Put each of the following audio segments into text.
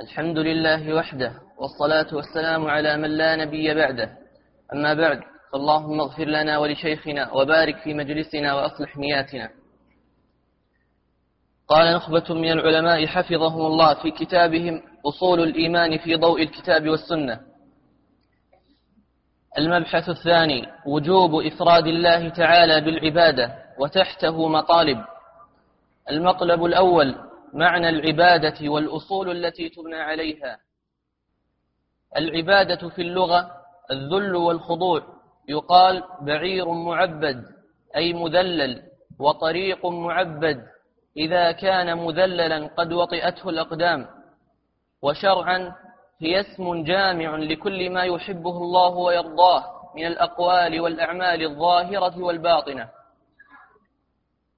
الحمد لله وحده والصلاة والسلام على من لا نبي بعده. أما بعد فاللهم اغفر لنا ولشيخنا وبارك في مجلسنا وأصلح نياتنا. قال نخبة من العلماء حفظهم الله في كتابهم أصول الإيمان في ضوء الكتاب والسنة. المبحث الثاني وجوب إفراد الله تعالى بالعبادة وتحته مطالب. المطلب الأول معنى العبادة والأصول التي تبنى عليها. العبادة في اللغة الذل والخضوع. يقال بعير معبد أي مذلل وطريق معبد. إذا كان مذللا قد وطئته الأقدام. وشرعا هي اسم جامع لكل ما يحبه الله ويرضاه من الأقوال والأعمال الظاهرة والباطنة.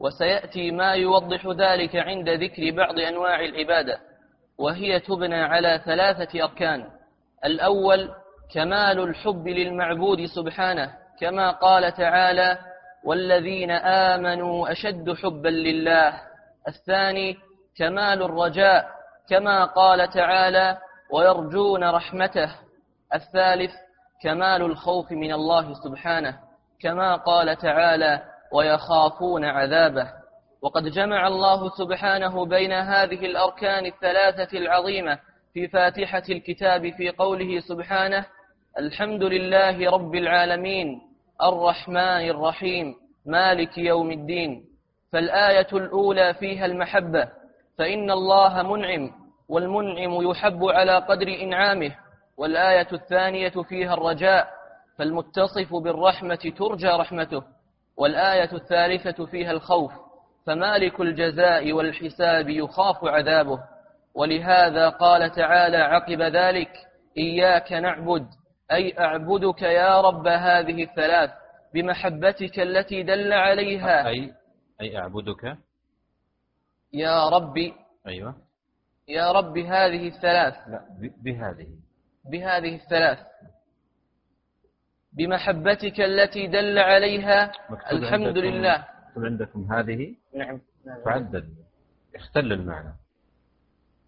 وسيأتي ما يوضح ذلك عند ذكر بعض أنواع العبادة وهي تبنى على ثلاثة أركان. الأول كمال الحب للمعبود سبحانه كما قال تعالى والذين آمنوا أشد حبا لله الثاني كمال الرجاء كما قال تعالى ويرجون رحمته الثالث كمال الخوف من الله سبحانه كما قال تعالى ويخافون عذابه. وقد جمع الله سبحانه بين هذه الأركان الثلاثة العظيمة في فاتحة الكتاب في قوله سبحانه الحمد لله رب العالمين الرحمن الرحيم مالك يوم الدين. فالآية الأولى فيها المحبة فإن الله منعم والمنعم يحب على قدر إنعامه. والآية الثانية فيها الرجاء فالمتصف بالرحمة ترجى رحمته. والآية الثالثة فيها الخوف فمالك الجزاء والحساب يخاف عذابه. ولهذا قال تعالى عقب ذلك إياك نعبد أي أعبدك يا رب هذه الثلاث بمحبتك التي دل عليها. أي أي أعبدك؟ يا ربي أيوة. يا رب هذه الثلاث. لا بهذه. بهذه الثلاث. بمحبتك التي دل عليها الحمد عندكم لله مكتوب عندكم هذه؟ نعم. تعدد يختل المعنى.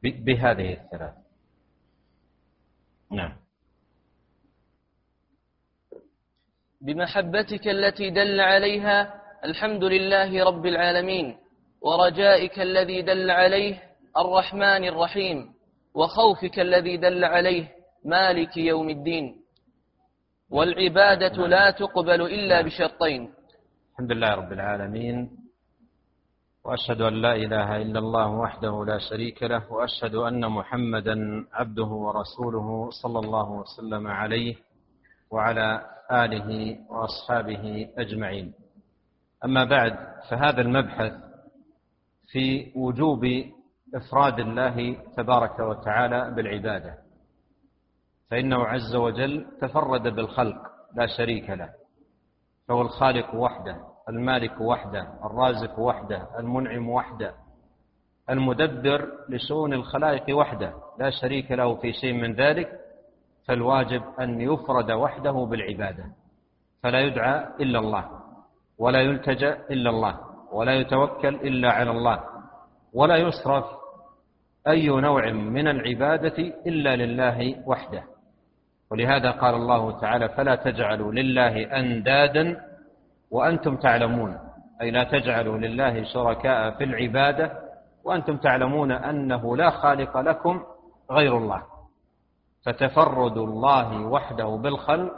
بهذه الثلاث. نعم. بمحبتك التي دل عليها الحمد لله رب العالمين ورجائك الذي دل عليه الرحمن الرحيم وخوفك الذي دل عليه مالك يوم الدين. والعبادة لا تقبل إلا بشرطين. الحمد لله رب العالمين وأشهد أن لا إله إلا الله وحده لا شريك له وأشهد أن محمدا عبده ورسوله صلى الله وسلم عليه وعلى آله وأصحابه أجمعين. أما بعد فهذا المبحث في وجوب إفراد الله تبارك وتعالى بالعبادة. فإنه عز وجل تفرد بالخلق لا شريك له. فهو الخالق وحده المالك وحده الرازق وحده المنعم وحده المدبر لشؤون الخلائق وحده. لا شريك له في شيء من ذلك فالواجب أن يفرد وحده بالعبادة. فلا يدعى إلا الله ولا يلتجأ إلا الله ولا يتوكل إلا على الله ولا يصرف أي نوع من العبادة إلا لله وحده. ولهذا قال الله تعالى فلا تجعلوا لله أندادا وأنتم تعلمون أي لا تجعلوا لله شركاء في العبادة وأنتم تعلمون أنه لا خالق لكم غير الله. فتفرد الله وحده بالخلق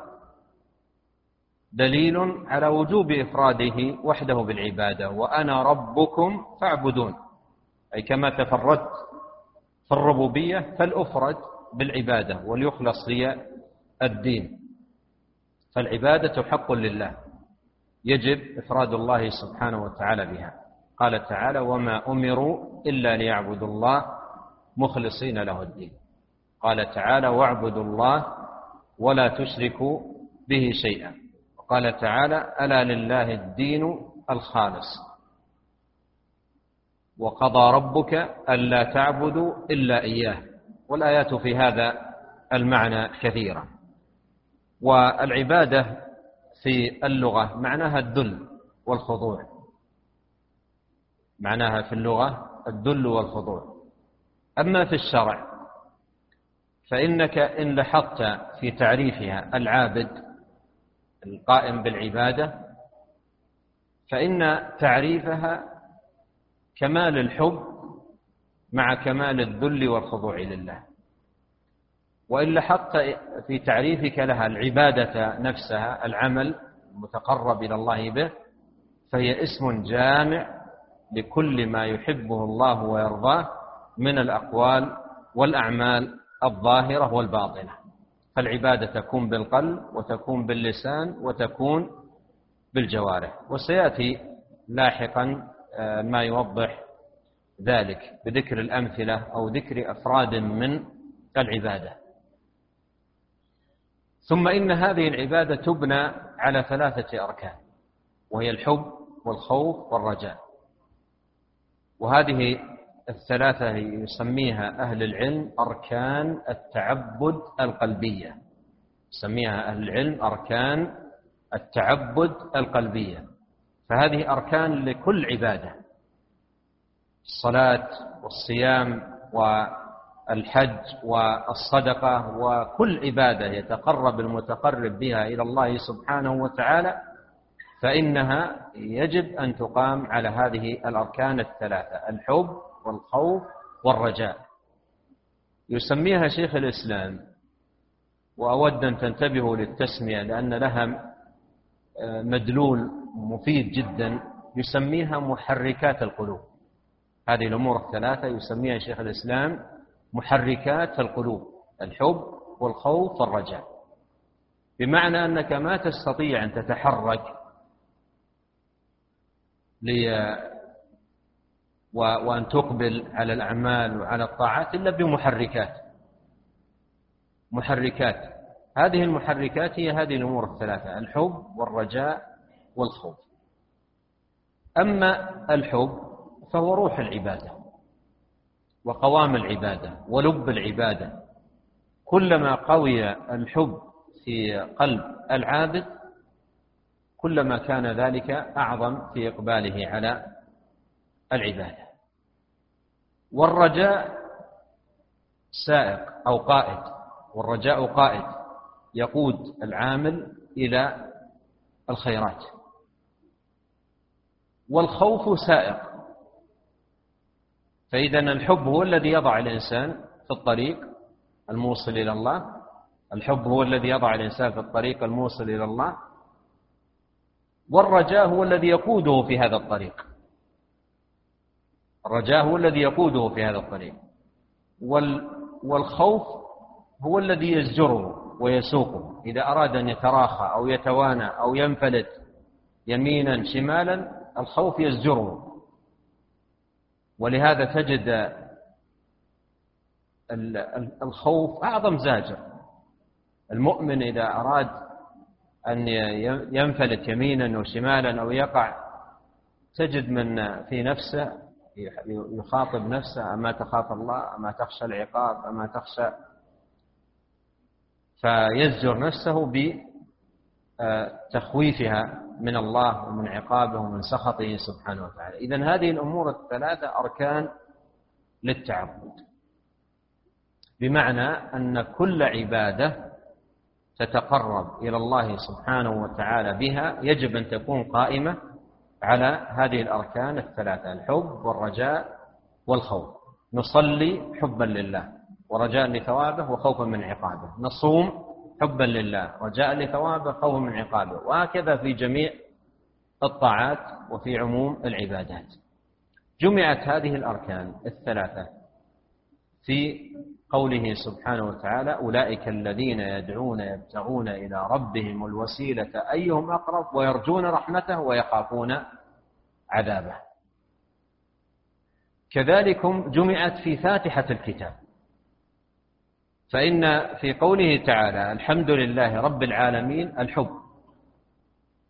دليل على وجوب إفراده وحده بالعبادة وأنا ربكم فاعبدون. أي كما تفردت في الربوبية فلافرد بالعبادة وليخلص لي الدين. فالعبادة حق لله. يجب إفراد الله سبحانه وتعالى بها. قال تعالى وما أمروا إلا ليعبدوا الله مخلصين له الدين. قال تعالى واعبدوا الله ولا تشركوا به شيئا. وقال تعالى ألا لله الدين الخالص. وقضى ربك ألا تعبدوا إلا إياه. والآيات في هذا المعنى كثيرة. والعبادة في اللغة معناها الذل والخضوع. معناها في اللغة الذل والخضوع. أما في الشرع فإنك إن لاحظت في تعريفها العابد القائم بالعبادة فإن تعريفها كمال الحب مع كمال الذل والخضوع لله. وإن لاحظت في تعريفك لها العبادة نفسها العمل المتقرب إلى الله به فهي اسم جامع لكل ما يحبه الله ويرضاه من الأقوال والأعمال الظاهرة والباطنة. فالعبادة تكون بالقلب وتكون باللسان وتكون بالجوارح. وسيأتي لاحقا آه، ما يوضح ذلك بذكر الأمثلة أو ذكر أفراد من العبادة. ثم إن هذه العبادة تبنى على ثلاثة أركان وهي الحب والخوف والرجاء. وهذه الثلاثة يسميها أهل العلم أركان التعبد القلبية. يسميها أهل العلم أركان التعبد القلبية. فهذه أركان لكل عبادة الصلاة والصيام والحج والصدقة وكل عبادة يتقرب المتقرب بها إلى الله سبحانه وتعالى فإنها يجب أن تقام على هذه الأركان الثلاثة الحب والخوف والرجاء. يسميها شيخ الإسلام وأود أن تنتبهوا للتسمية لأن لها آه، مدلول مفيد جدا. يسميها محركات القلوب. هذه الأمور الثلاثة يسميها شيخ الإسلام محركات القلوب الحب والخوف والرجاء. بمعنى أنك ما تستطيع أن تتحرك وأن تقبل على الأعمال وعلى الطاعات إلا بمحركات. محركات. هذه المحركات هي هذه الأمور الثلاثة الحب والرجاء والخوف. أما الحب فهو روح العبادة. وقوام العبادة ولب العبادة. كلما قوي الحب في قلب العابد كلما كان ذلك أعظم في إقباله على العبادة. والرجاء سائق أو قائد والرجاء قائد يقود العامل إلى الخيرات. والخوف سائق فإذا الحب هو الذي يضع الإنسان في الطريق الموصل إلى الله. الحب هو الذي يضع الإنسان في الطريق الموصل إلى الله. والرجاء هو الذي يقوده في هذا الطريق. الرجاء هو الذي يقوده في هذا الطريق. والخوف هو الذي يزجره ويسوقه. إذا أراد أن يتراخى أو يتوانى أو ينفلت يمينا شمالا الخوف يزجره. ولهذا تجد الخوف أعظم زاجر. المؤمن إذا أراد أن ينفلت يمينا وشمالا أو يقع تجد من في نفسه يخاطب نفسه أما تخاف الله أما تخشى العقاب أما تخشى فيزجر نفسه بتخويفها. من الله ومن عقابه ومن سخطه سبحانه وتعالى. إذا هذه الأمور الثلاثة أركان للتعبد. بمعنى أن كل عبادة تتقرب إلى الله سبحانه وتعالى بها يجب أن تكون قائمة على هذه الأركان الثلاثة الحب والرجاء والخوف. نصلي حبا لله ورجاء لثوابه وخوفا من عقابه. نصوم حبا لله رجاء لثوابه خوفا من عقابه. وهكذا في جميع الطاعات وفي عموم العبادات. جمعت هذه الأركان الثلاثة في قوله سبحانه وتعالى أولئك الذين يدعون يبتغون إلى ربهم الوسيلة أيهم أقرب؟ ويرجون رحمته ويخافون عذابه. كذلكم جمعت في فاتحة الكتاب. فإن في قوله تعالى الحمد لله رب العالمين الحب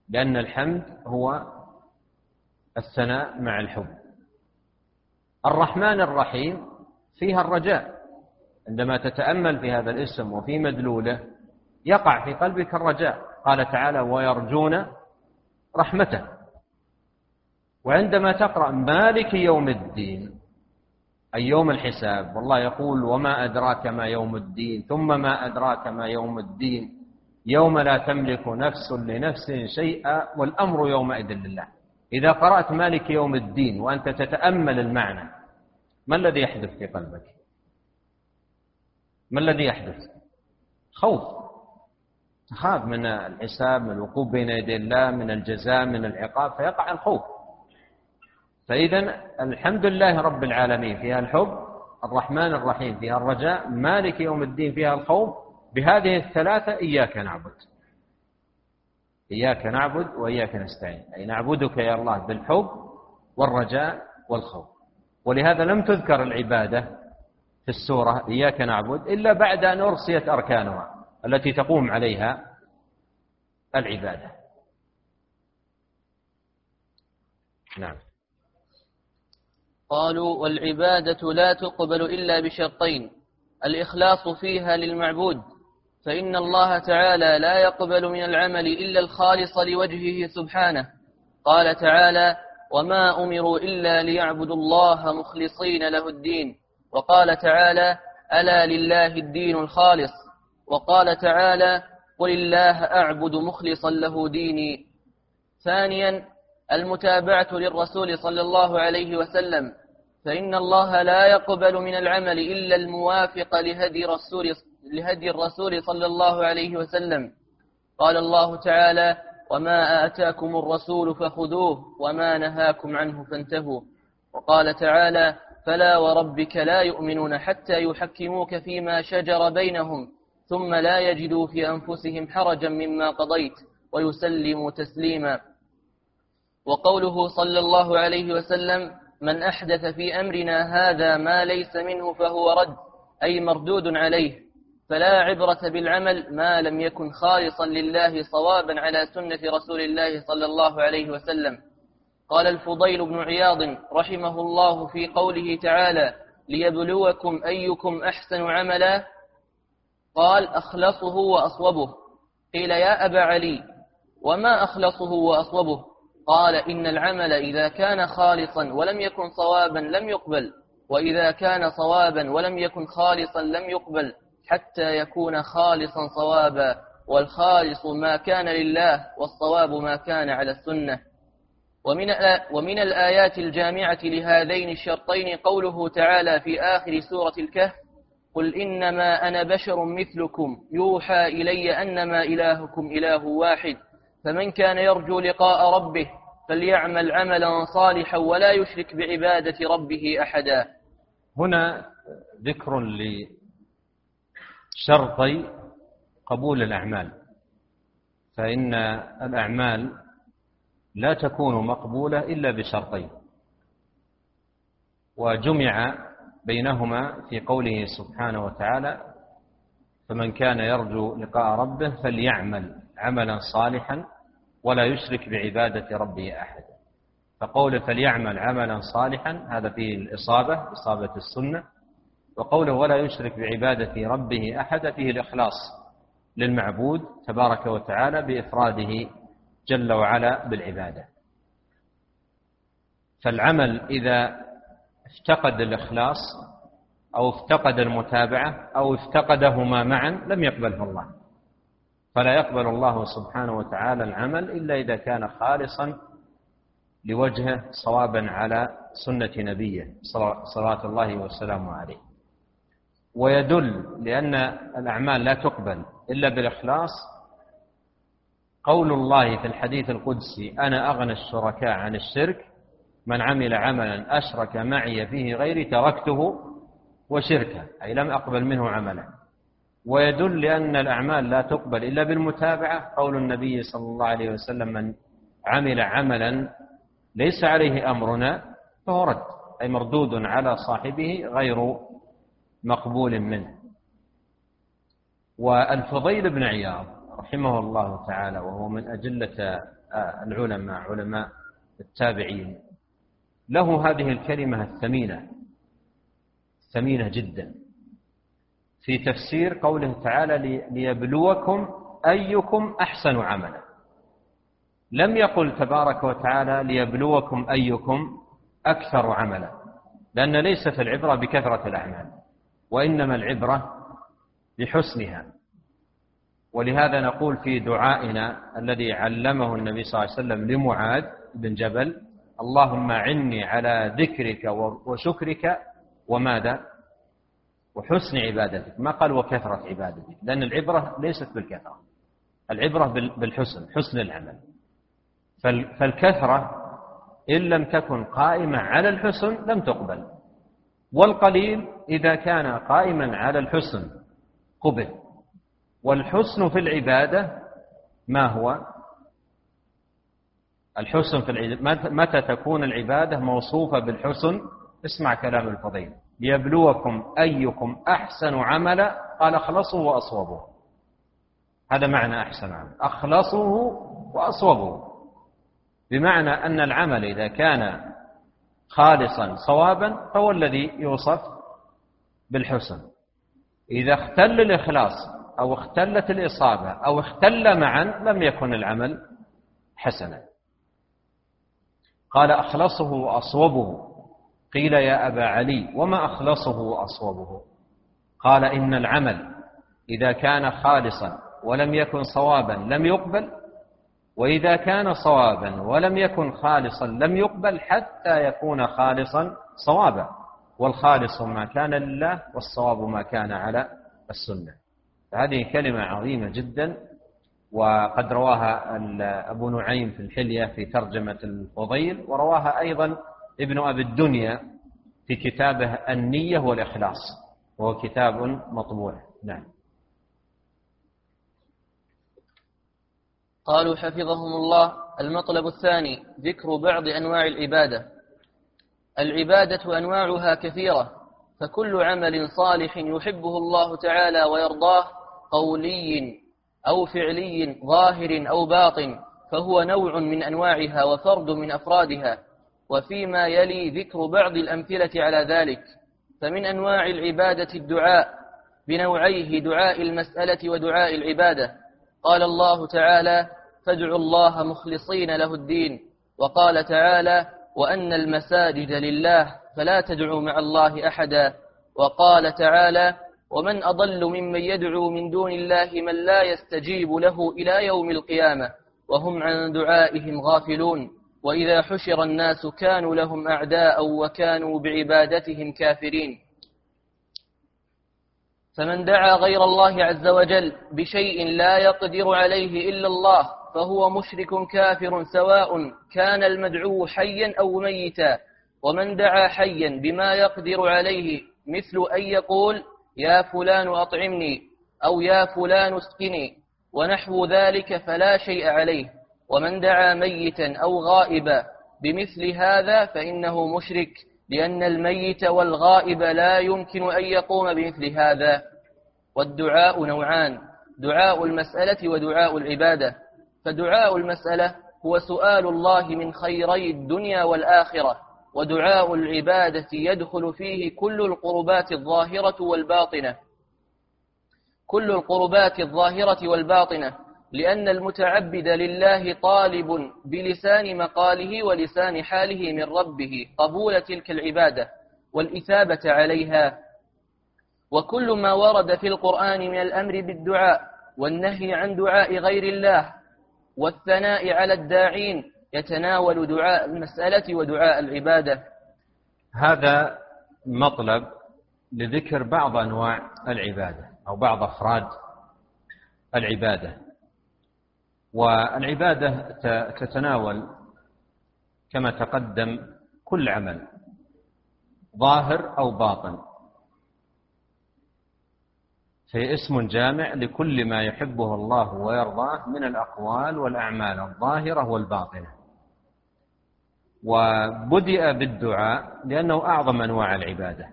لأن الحمد هو الثناء مع الحب. الرحمن الرحيم فيها الرجاء عندما تتأمل في هذا الاسم وفي مدلوله يقع في قلبك الرجاء. قال تعالى ويرجون رحمته. وعندما تقرأ مالك يوم الدين أي يوم الحساب؟ والله يقول وما أدراك ما يوم الدين. ثم ما أدراك ما يوم الدين؟ يوم لا تملك نفس لنفس شيئا والأمر يومئذ لله. إذا قرأت مالك يوم الدين وأنت تتأمل المعنى ما الذي يحدث في قلبك؟ ما الذي يحدث؟ خوف. تخاف من الحساب من الوقوف بين يدي الله من الجزاء من العقاب فيقع الخوف. فإذا الحمد لله رب العالمين فيها الحب الرحمن الرحيم فيها الرجاء مالك يوم الدين فيها الخوف. بهذه الثلاثة إياك نعبد. إياك نعبد وإياك نستعين. أي نعبدك يا الله بالحب والرجاء والخوف. ولهذا لم تذكر العبادة في السورة إياك نعبد إلا بعد أن أرسيت أركانها التي تقوم عليها العبادة. نعم. قالوا والعبادة لا تقبل إلا بشرطين الإخلاص فيها للمعبود فإن الله تعالى لا يقبل من العمل إلا الخالص لوجهه سبحانه قال تعالى وما أمروا إلا ليعبدوا الله مخلصين له الدين وقال تعالى ألا لله الدين الخالص وقال تعالى قل الله أعبد مخلصا له ديني ثانيا المتابعة للرسول صلى الله عليه وسلم فإن الله لا يقبل من العمل إلا الموافق لهدي رسول لهدي الرسول صلى الله عليه وسلم. قال الله تعالى وما آتاكم الرسول فخذوه وما نهاكم عنه فانتهوا. وقال تعالى فلا وربك لا يؤمنون حتى يحكموك فيما شجر بينهم ثم لا يجدوا في أنفسهم حرجا مما قضيت ويسلموا تسليما. وقوله صلى الله عليه وسلم من أحدث في أمرنا هذا ما ليس منه فهو رد أي مردود عليه فلا عبرة بالعمل ما لم يكن خالصا لله صوابا على سنة رسول الله صلى الله عليه وسلم. قال الفضيل بن عياض رحمه الله في قوله تعالى ليبلوكم أيكم أحسن عملا؟ قال أخلصه وأصوبه. قيل يا أبا علي وما أخلصه وأصوبه؟ قال إن العمل إذا كان خالصا ولم يكن صوابا لم يقبل وإذا كان صوابا ولم يكن خالصا لم يقبل حتى يكون خالصا صوابا والخالص ما كان لله والصواب ما كان على السنة. ومن, ومن الآيات الجامعة لهذين الشرطين قوله تعالى في آخر سورة الكهف قل إنما أنا بشر مثلكم يوحى إلي أنما إلهكم إله واحد. فمن كان يرجو لقاء ربه فليعمل عملا صالحا ولا يشرك بعبادة ربه أحدا. هنا ذكر شرطي قبول الأعمال. فإن الأعمال لا تكون مقبولة إلا بشرطين. وجمع بينهما في قوله سبحانه وتعالى فمن كان يرجو لقاء ربه فليعمل عملا صالحا ولا يشرك بعبادة ربه أحدا فقوله فليعمل عملا صالحا هذا فيه الإصابة إصابة السنة. وقوله ولا يشرك بعبادة ربه أحد فيه الإخلاص للمعبود تبارك وتعالى بإفراده جل وعلا بالعبادة. فالعمل إذا افتقد الإخلاص أو افتقد المتابعة أو افتقدهما معا لم يقبله الله. فلا يقبل الله سبحانه وتعالى العمل إلا إذا كان خالصا لوجهه صوابا على سنة نبيه صلوات الله وسلامه عليه. ويدل لأن الأعمال لا تقبل إلا بالإخلاص. قول الله في الحديث القدسي أنا أغنى الشركاء عن الشرك من عمل عملا أشرك معي فيه غيري تركته وشركه أي لم أقبل منه عملا. ويدل لأن الأعمال لا تقبل إلا بالمتابعة. قول النبي صلى الله عليه وسلم من عمل عملا ليس عليه أمرنا فهو رد أي مردود على صاحبه غير مقبول منه. والفضيل بن عياض رحمه الله تعالى وهو من أجلة العلماء علماء التابعين له هذه الكلمة الثمينة ثمينة جدا. في تفسير قوله تعالى ليبلوكم أيكم أحسن عملا. لم يقل تبارك وتعالى ليبلوكم أيكم أكثر عملا لأن ليست العبرة بكثرة الأعمال وإنما العبرة بحسنها. ولهذا نقول في دعائنا الذي علمه النبي صلى الله عليه وسلم لمعاذ بن جبل اللهم عني على ذكرك وشكرك وماذا؟ وحسن عبادتك. ما قال وكثرة عبادتك لأن العبرة ليست بالكثرة. العبرة بالحسن حسن العمل. فالكثرة إن لم تكن قائمة على الحسن لم تقبل. والقليل إذا كان قائما على الحسن قبل. والحسن في العبادة ما هو؟ الحسن في العبادة متى تكون العبادة موصوفة بالحسن؟ اسمع كلام الفضيل ليبلوكم أيكم أحسن عملا قال أخلصوا وأصوبوا. هذا معنى أحسن عمل. أخلصوا وأصوبوا. بمعنى أن العمل إذا كان خالصا صوابا فهو الذي يوصف بالحسن. إذا اختل الإخلاص أو اختلت الإصابة أو اختل معا لم يكن العمل حسنا. قال أخلصه وأصوبه. قيل يا أبا علي وما أخلصه وأصوبه؟ قال إن العمل إذا كان خالصا ولم يكن صوابا لم يقبل وإذا كان صوابا ولم يكن خالصا لم يقبل حتى يكون خالصا صوابا والخالص ما كان لله والصواب ما كان على السنة. هذه كلمة عظيمة جدا وقد رواها أبو نعيم في الحلية في ترجمة الفضيل ورواها أيضا ابن أبي الدنيا في كتابه النية والإخلاص وهو كتاب مطبوع. نعم. قالوا حفظهم الله المطلب الثاني ذكر بعض أنواع العبادة. العبادة أنواعها كثيرة فكل عمل صالح يحبه الله تعالى ويرضاه قولي أو فعلي ظاهر أو باطن فهو نوع من أنواعها وفرد من أفرادها. وفيما يلي ذكر بعض الأمثلة على ذلك فمن أنواع العبادة الدعاء بنوعيه دعاء المسألة ودعاء العبادة. قال الله تعالى فادعوا الله مخلصين له الدين وقال تعالى وأن المساجد لله فلا تدعوا مع الله أحدا وقال تعالى ومن أضل ممن يدعو من دون الله من لا يستجيب له إلى يوم القيامة وهم عن دعائهم غافلون. وإذا حشر الناس كانوا لهم أعداء وكانوا بعبادتهم كافرين. فمن دعا غير الله عز وجل بشيء لا يقدر عليه إلا الله فهو مشرك كافر سواء كان المدعو حيا أو ميتا. ومن دعا حيا بما يقدر عليه مثل أن يقول يا فلان أطعمني أو يا فلان اسقني ونحو ذلك فلا شيء عليه. ومن دعا ميتا أو غائبا بمثل هذا فإنه مشرك لأن الميت والغائب لا يمكن أن يقوم بمثل هذا. والدعاء نوعان دعاء المسألة ودعاء العبادة. فدعاء المسألة هو سؤال الله من خيري الدنيا والآخرة ودعاء العبادة يدخل فيه كل القربات الظاهرة والباطنة. كل القربات الظاهرة والباطنة. لأن المتعبد لله طالب بلسان مقاله ولسان حاله من ربه قبول تلك العبادة والإثابة عليها. وكل ما ورد في القرآن من الأمر بالدعاء والنهي عن دعاء غير الله والثناء على الداعين يتناول دعاء المسألة ودعاء العبادة. هذا مطلب لذكر بعض أنواع العبادة أو بعض أفراد العبادة. والعبادة تتناول كما تقدم كل عمل ظاهر أو باطن. فهي اسم جامع لكل ما يحبه الله ويرضاه من الأقوال والأعمال الظاهرة والباطنة. وبدأ بالدعاء لأنه أعظم أنواع العبادة.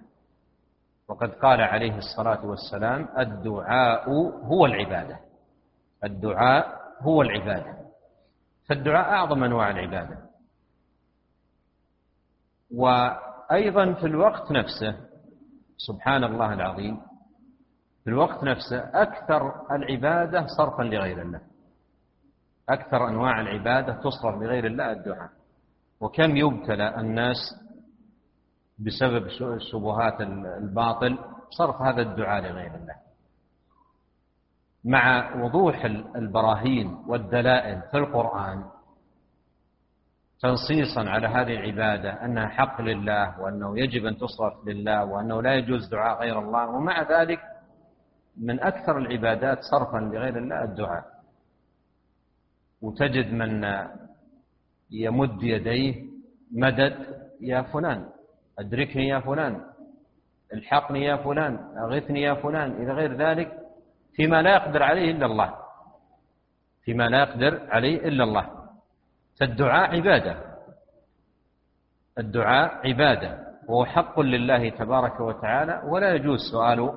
وقد قال عليه الصلاة والسلام الدعاء هو العبادة. الدعاء هو العبادة. فالدعاء أعظم أنواع العبادة. وأيضا في الوقت نفسه سبحان الله العظيم في الوقت نفسه أكثر العبادة صرفا لغير الله. أكثر أنواع العبادة تصرف لغير الله الدعاء. وكم يبتلى الناس بسبب الشبهات الباطل صرف هذا الدعاء لغير الله. مع وضوح البراهين والدلائل في القرآن تنصيصا على هذه العبادة أنها حق لله وأنه يجب أن تصرف لله وأنه لا يجوز دعاء غير الله ومع ذلك من أكثر العبادات صرفا لغير الله الدعاء. وتجد من يمد يديه مدد يا فلان أدركني يا فلان الحقني يا فلان أغثني يا فلان إلى غير ذلك فيما لا يقدر عليه إلا الله. فيما لا يقدر عليه إلا الله. فالدعاء عبادة. الدعاء عبادة. وهو حق لله تبارك وتعالى ولا يجوز سؤال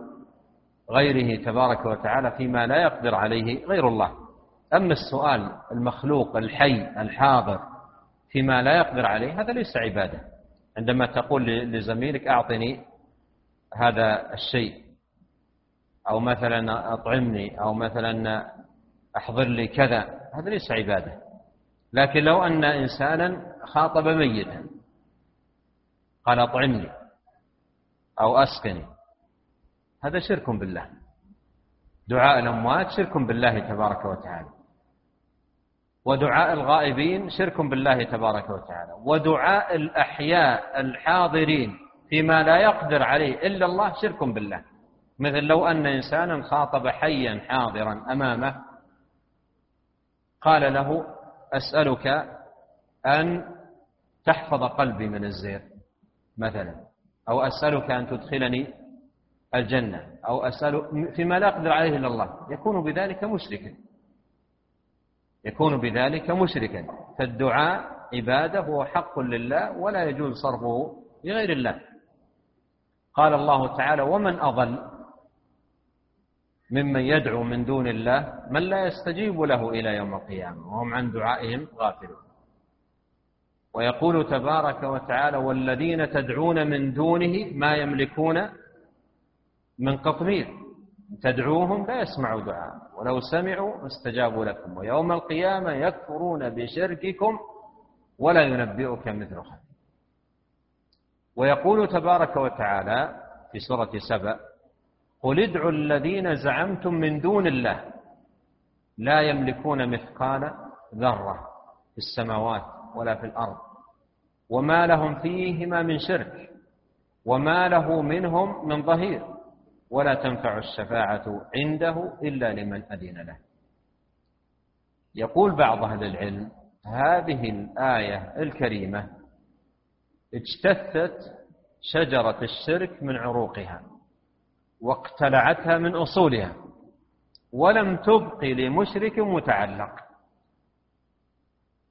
غيره تبارك وتعالى فيما لا يقدر عليه غير الله. أما السؤال المخلوق الحي الحاضر فيما لا يقدر عليه هذا ليس عبادة. عندما تقول لزميلك أعطني هذا الشيء أو مثلا أطعمني أو مثلا أحضر لي كذا هذا ليس عبادة. لكن لو أن إنسانا خاطب ميتا قال أطعمني أو أسقني هذا شرك بالله. دعاء الأموات شرك بالله تبارك وتعالى. ودعاء الغائبين شرك بالله تبارك وتعالى. ودعاء الأحياء الحاضرين فيما لا يقدر عليه إلا الله شرك بالله. مثل لو أن إنسانا خاطب حيا حاضرا أمامه قال له أسألك أن تحفظ قلبي من الزير مثلا أو أسألك أن تدخلني الجنة أو أسأل فيما لا أقدر عليه إلا الله. يكون بذلك مشركا. يكون بذلك مشركا. فالدعاء عبادة هو حق لله ولا يجوز صرفه لغير الله. قال الله تعالى ومن أضل ممن يدعو من دون الله من لا يستجيب له إلى يوم القيامة وهم عن دعائهم غافلون. ويقول تبارك وتعالى والذين تدعون من دونه ما يملكون من قطمير تدعوهم لا يسمعوا دعاء ولو سمعوا استجابوا لكم ويوم القيامة يكفرون بشرككم ولا ينبئك مثل خبير ويقول تبارك وتعالى في سورة سبأ قل ادعوا الذين زعمتم من دون الله لا يملكون مثقال ذرة في السماوات ولا في الأرض وما لهم فيهما من شرك وما له منهم من ظهير ولا تنفع الشفاعة عنده إلا لمن أذن له يقول بعض أهل العلم هذه الآية الكريمة اجتثت شجرة الشرك من عروقها واقتلعتها من أصولها ولم تبق لمشرك متعلق.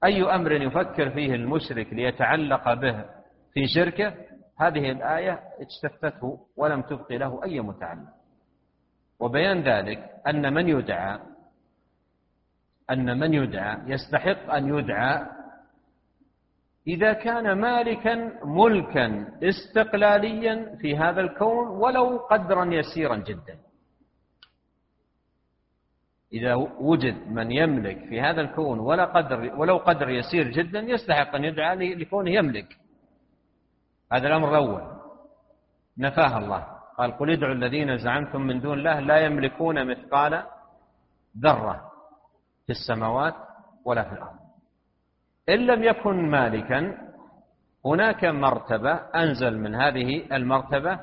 أي أمر يفكر فيه المشرك ليتعلق به في شركه؟ هذه الآية اجتثته ولم تبق له أي متعلق. وبيان ذلك أن من يدعى أن من يدعى يستحق أن يدعى إذا كان مالكا ملكا استقلاليا في هذا الكون ولو قدرا يسيرا جدا. إذا وجد من يملك في هذا الكون ولا قدر ولو قدر يسير جدا يستحق أن يدعى لكونه يملك. هذا الأمر الأول. نفاه الله. قال قل ادعوا الذين زعمتم من دون الله لا يملكون مثقال ذرة في السماوات ولا في الأرض. إن لم يكن مالكا هناك مرتبة أنزل من هذه المرتبة.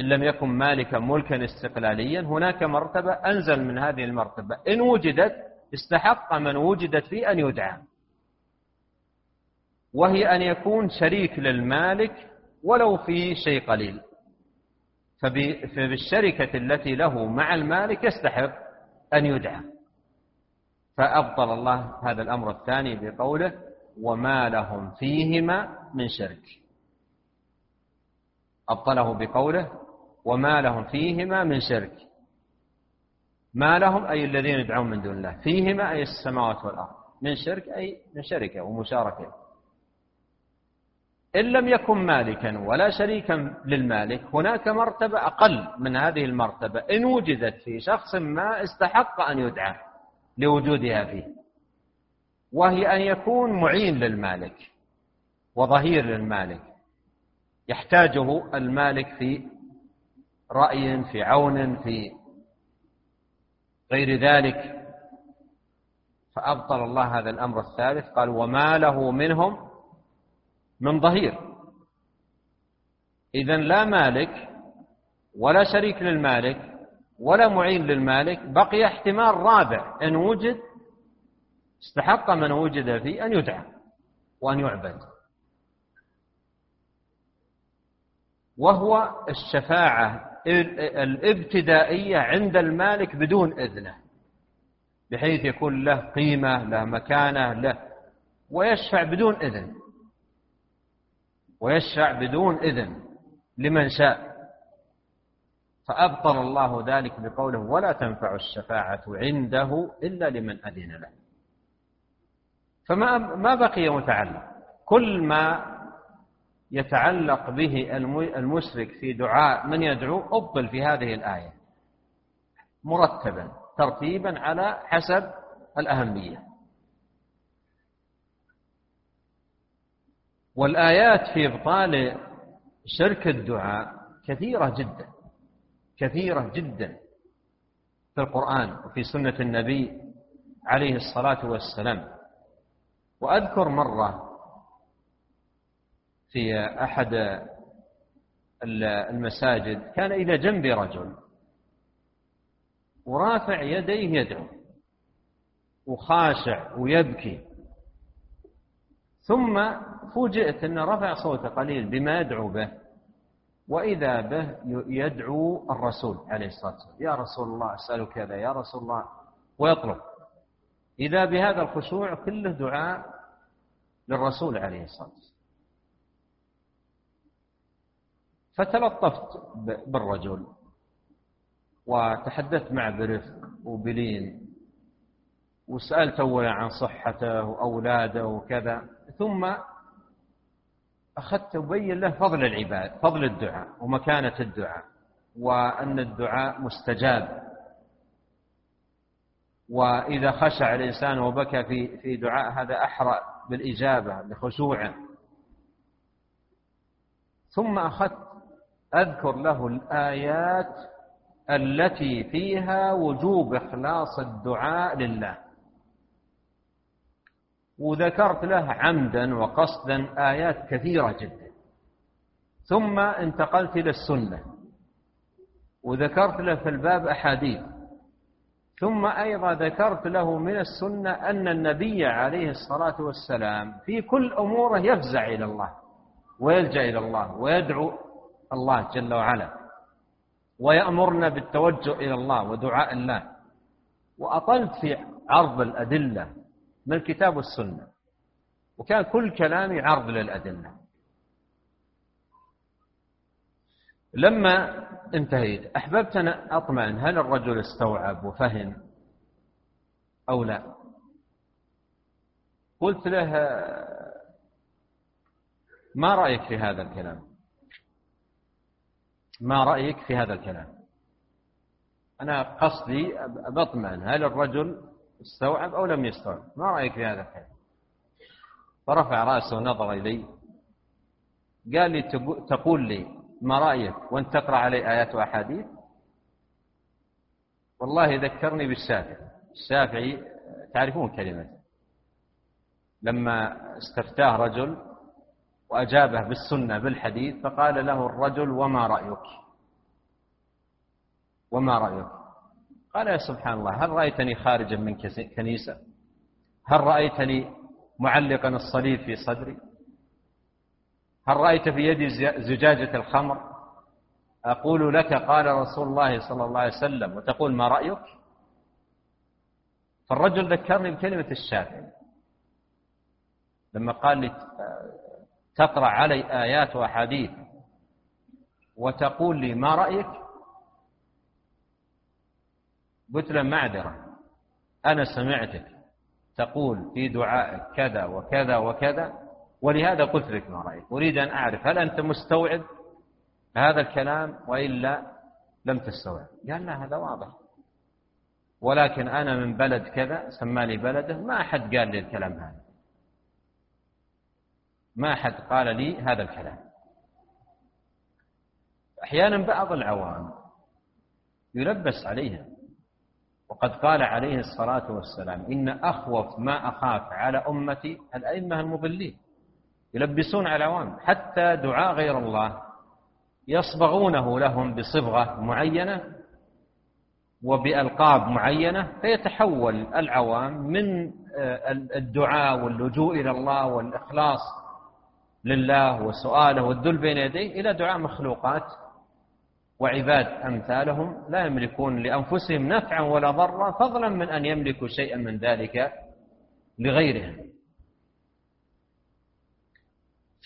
إن لم يكن مالكا ملكا استقلاليا هناك مرتبة أنزل من هذه المرتبة. إن وجدت استحق من وجدت فيه أن يدعى. وهي أن يكون شريك للمالك ولو في شيء قليل. فبالشركة التي له مع المالك يستحق أن يدعى. فأبطل الله هذا الأمر الثاني بقوله وما لهم فيهما من شرك. أبطله بقوله وما لهم فيهما من شرك. ما لهم أي الذين يدعون من دون الله. فيهما أي السماوات والأرض. من شرك أي من شركة ومشاركة. إن لم يكن مالكا ولا شريكا للمالك هناك مرتبة أقل من هذه المرتبة. إن وجدت في شخص ما استحق أن يدعى. لوجودها فيه. وهي أن يكون معين للمالك وظهير للمالك. يحتاجه المالك في رأي في عون في غير ذلك. فأبطل الله هذا الأمر الثالث. قال وما له منهم من ظهير. إذا لا مالك ولا شريك للمالك ولا معين للمالك بقي احتمال رابع إن وجد استحق من وجد فيه أن يدعى وأن يعبد. وهو الشفاعة الابتدائية عند المالك بدون إذنه بحيث يكون له قيمة له مكانة له ويشفع بدون إذن. ويشفع بدون إذن لمن شاء. فأبطل الله ذلك بقوله ولا تنفع الشفاعة عنده إلا لمن أذن له. فما ما بقي متعلق كل ما يتعلق به المشرك في دعاء من يدعو؟ أبطل في هذه الآية. مرتبا ترتيبا على حسب الأهمية. والآيات في إبطال شرك الدعاء كثيرة جدا. كثيرة جدا في القرآن وفي سنة النبي عليه الصلاة والسلام. وأذكر مرة في أحد المساجد كان إلى جنبي رجل ورافع يديه يدعو وخاشع ويبكي. ثم فوجئت أنه رفع صوته قليل بما يدعو به. وإذا به يدعو الرسول عليه الصلاة والسلام. يا رسول الله أسألك كذا يا رسول الله. ويطلب. إذا بهذا الخشوع كله دعاء للرسول عليه الصلاة والسلام. فتلطفت بالرجل وتحدثت معه برفق وبلين وسألت أولا عن صحته وأولاده وكذا. ثم أخذت أبين له فضل العباد فضل الدعاء ومكانة الدعاء وأن الدعاء مستجاب. وإذا خشع الإنسان وبكى في في دعاء هذا أحرى بالإجابة لخشوعه ثم أخذت أذكر له الآيات التي فيها وجوب إخلاص الدعاء لله. وذكرت له عمدا وقصدا آيات كثيرة جدا. ثم انتقلت إلى السنة. وذكرت له في الباب أحاديث. ثم أيضا ذكرت له من السنة أن النبي عليه الصلاة والسلام في كل أموره يفزع إلى الله ويلجأ إلى الله ويدعو الله جل وعلا ويأمرنا بالتوجه إلى الله ودعاء الله. وأطلت في عرض الأدلة من الكتاب والسنة. وكان كل كلامي عرض للأدلة. لما انتهيت أحببت أن أطمئن هل الرجل استوعب وفهم أو لا. قلت له ما رأيك في هذا الكلام؟ ما رأيك في هذا الكلام؟ أنا قصدي بطمئن هل الرجل استوعب أو لم يستوعب؟ ما رأيك في هذا الكلام فرفع رأسه ونظر إلي. قال لي تقول لي ما رأيك وأنت تقرأ علي آيات وأحاديث؟ والله ذكرني بالشافعي. الشافعي تعرفون كلمة لما استفتاه رجل وأجابه بالسنة بالحديث فقال له الرجل وما رأيك؟ وما رأيك؟ قال يا سبحان الله هل رأيتني خارجا من كنيسة؟ هل رأيتني معلقا الصليب في صدري؟ هل رأيت في يدي زجاجة الخمر؟ أقول لك قال رسول الله صلى الله عليه وسلم وتقول ما رأيك؟ فالرجل ذكرني بكلمة الشافعي. لما قال لي تقرأ علي آيات وأحاديث وتقول لي ما رأيك؟ قلت له معذرة. أنا سمعتك تقول في دعائك كذا وكذا وكذا ولهذا قلت لك ما رأيك. أريد أن أعرف هل أنت مستوعب هذا الكلام وإلا لم تستوعب؟ قال لا هذا واضح. ولكن أنا من بلد كذا سماني بلده ما أحد قال لي الكلام هذا. ما أحد قال لي هذا الكلام. أحيانا بعض العوام يلبس عليها وقد قال عليه الصلاة والسلام إن أخوف ما أخاف على أمتي الأئمة المضلين يلبسون على العوام حتى دعاء غير الله يصبغونه لهم بصبغة معينة وبألقاب معينة فيتحول العوام من آه، الدعاء واللجوء إلى الله والإخلاص لله وسؤاله والذل بين يديه إلى دعاء مخلوقات وعباد أمثالهم لا يملكون لأنفسهم نفعا ولا ضرا فضلا من أن يملكوا شيئا من ذلك لغيرهم.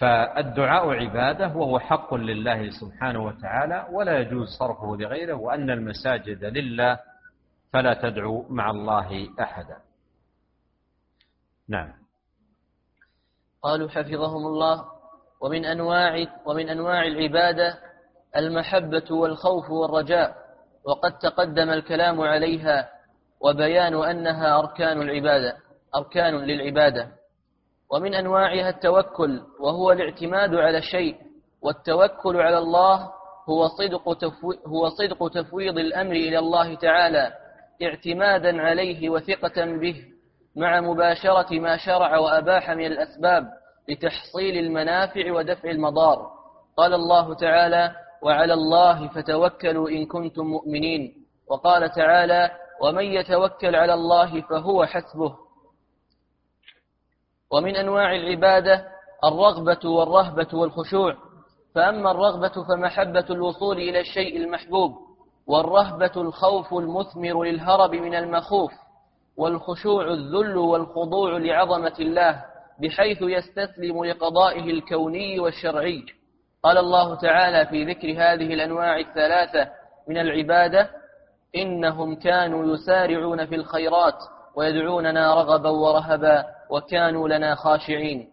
فالدعاء عبادة وهو حق لله سبحانه وتعالى ولا يجوز صرفه لغيره وأن المساجد لله فلا تدعو مع الله أحدا. نعم. قالوا حفظهم الله ومن أنواع ومن أنواع العبادة المحبة والخوف والرجاء وقد تقدم الكلام عليها وبيان أنها أركان العبادة أركان للعبادة. ومن أنواعها التوكل وهو الاعتماد على الشيء والتوكل على الله هو صدق هو صدق تفويض الأمر إلى الله تعالى اعتمادا عليه وثقة به مع مباشرة ما شرع وأباح من الأسباب لتحصيل المنافع ودفع المضار. قال الله تعالى وعلى الله فتوكلوا إن كنتم مؤمنين. وقال تعالى ومن يتوكل على الله فهو حسبه. ومن أنواع العبادة الرغبة والرهبة والخشوع. فأما الرغبة فمحبة الوصول إلى الشيء المحبوب والرهبة الخوف المثمر للهرب من المخوف والخشوع الذل والخضوع لعظمة الله بحيث يستسلم لقضائه الكوني والشرعي. قال الله تعالى في ذكر هذه الأنواع الثلاثة من العبادة إنهم كانوا يسارعون في الخيرات ويدعوننا رغبا ورهبا وكانوا لنا خاشعين.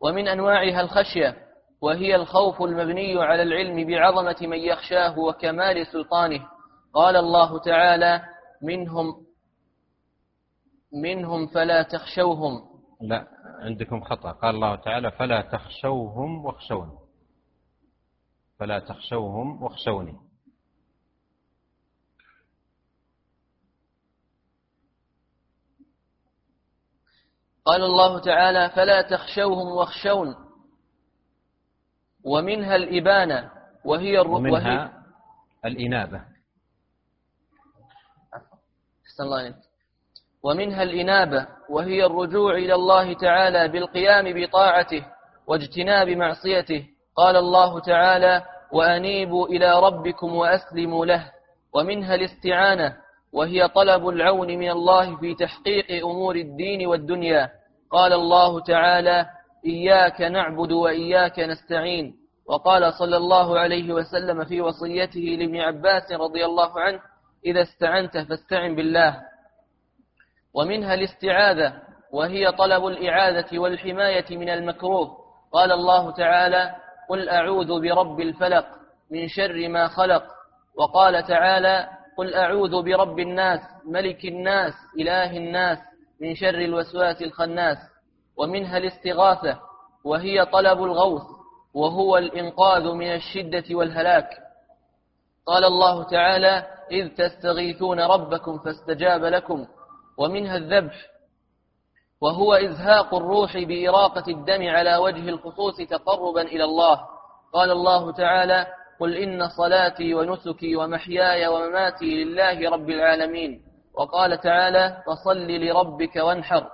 ومن أنواعها الخشية وهي الخوف المبني على العلم بعظمة من يخشاه وكمال سلطانه. قال الله تعالى منهم منهم فلا تخشوهم. لا عندكم خطأ. قال الله تعالى فلا تخشوهم واخشوني. فلا تخشوهم واخشوني. قال الله تعالى فلا تخشوهم واخشون. ومنها الإبانة وهي ومنها الإنابة. أحسن الله عليك. ومنها الإنابة وهي الرجوع إلى الله تعالى بالقيام بطاعته واجتناب معصيته. قال الله تعالى وأنيبوا إلى ربكم وأسلموا له ومنها الاستعانة وهي طلب العون من الله في تحقيق أمور الدين والدنيا. قال الله تعالى إياك نعبد وإياك نستعين. وقال صلى الله عليه وسلم في وصيته لابن عباس رضي الله عنه إذا استعنت فاستعن بالله. ومنها الاستعاذة وهي طلب الإعاذة والحماية من المكروه. قال الله تعالى قل أعوذ برب الفلق من شر ما خلق وقال تعالى قل أعوذ برب الناس ملك الناس إله الناس من شر الوسواس الخناس ومنها الاستغاثة وهي طلب الغوث وهو الإنقاذ من الشدة والهلاك. قال الله تعالى إذ تستغيثون ربكم فاستجاب لكم ومنها الذبح وهو إزهاق الروح بإراقة الدم على وجه الخصوص تقربا إلى الله. قال الله تعالى قل إن صلاتي ونسكي ومحياي ومماتي لله رب العالمين وقال تعالى فصل لربك وانحر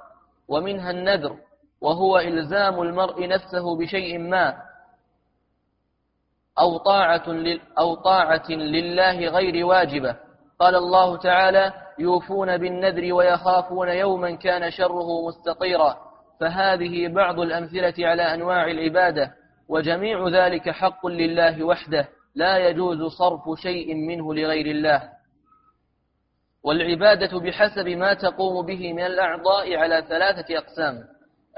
ومنها النذر وهو إلزام المرء نفسه بشيء ما. أو طاعة, أو طاعة لله غير واجبة. قال الله تعالى يوفون بالنذر ويخافون يوما كان شره مستطيرا فهذه بعض الأمثلة على أنواع العبادة وجميع ذلك حق لله وحده لا يجوز صرف شيء منه لغير الله. والعبادة بحسب ما تقوم به من الأعضاء على ثلاثة أقسام.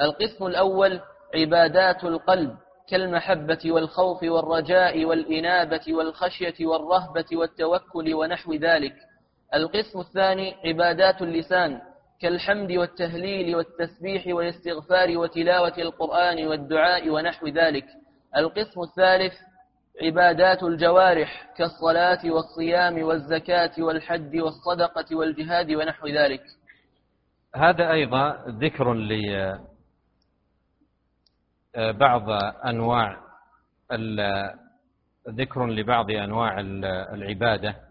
القسم الأول عبادات القلب كالمحبة والخوف والرجاء والإنابة والخشية والرهبة والتوكل ونحو ذلك. القسم الثاني عبادات اللسان كالحمد والتهليل والتسبيح والاستغفار وتلاوة القرآن والدعاء ونحو ذلك. القسم الثالث عبادات الجوارح كالصلاة والصيام والزكاة والحج والصدقة والجهاد ونحو ذلك. هذا أيضا ذكر لبعض أنواع ذكر لبعض أنواع العبادة.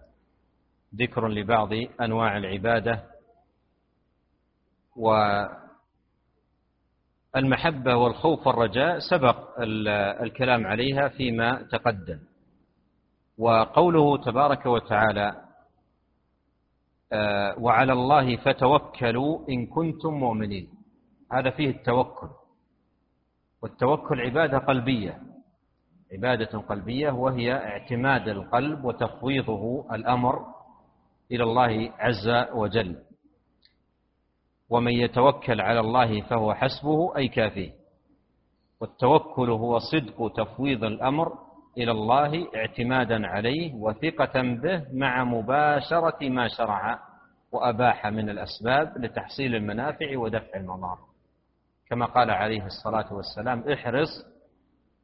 ذكر لبعض أنواع العبادة والمحبة والخوف والرجاء سبق الكلام عليها فيما تقدم. وقوله تبارك وتعالى آه، وعلى الله فتوكلوا إن كنتم مؤمنين. هذا فيه التوكل. والتوكل عبادة قلبية. عبادة قلبية وهي اعتماد القلب وتفويضه الأمر إلى الله عز وجل. ومن يتوكل على الله فهو حسبه أي كافيه. والتوكل هو صدق تفويض الأمر إلى الله اعتمادا عليه وثقة به مع مباشرة ما شرع وأباح من الأسباب لتحصيل المنافع ودفع المضار. كما قال عليه الصلاة والسلام احرص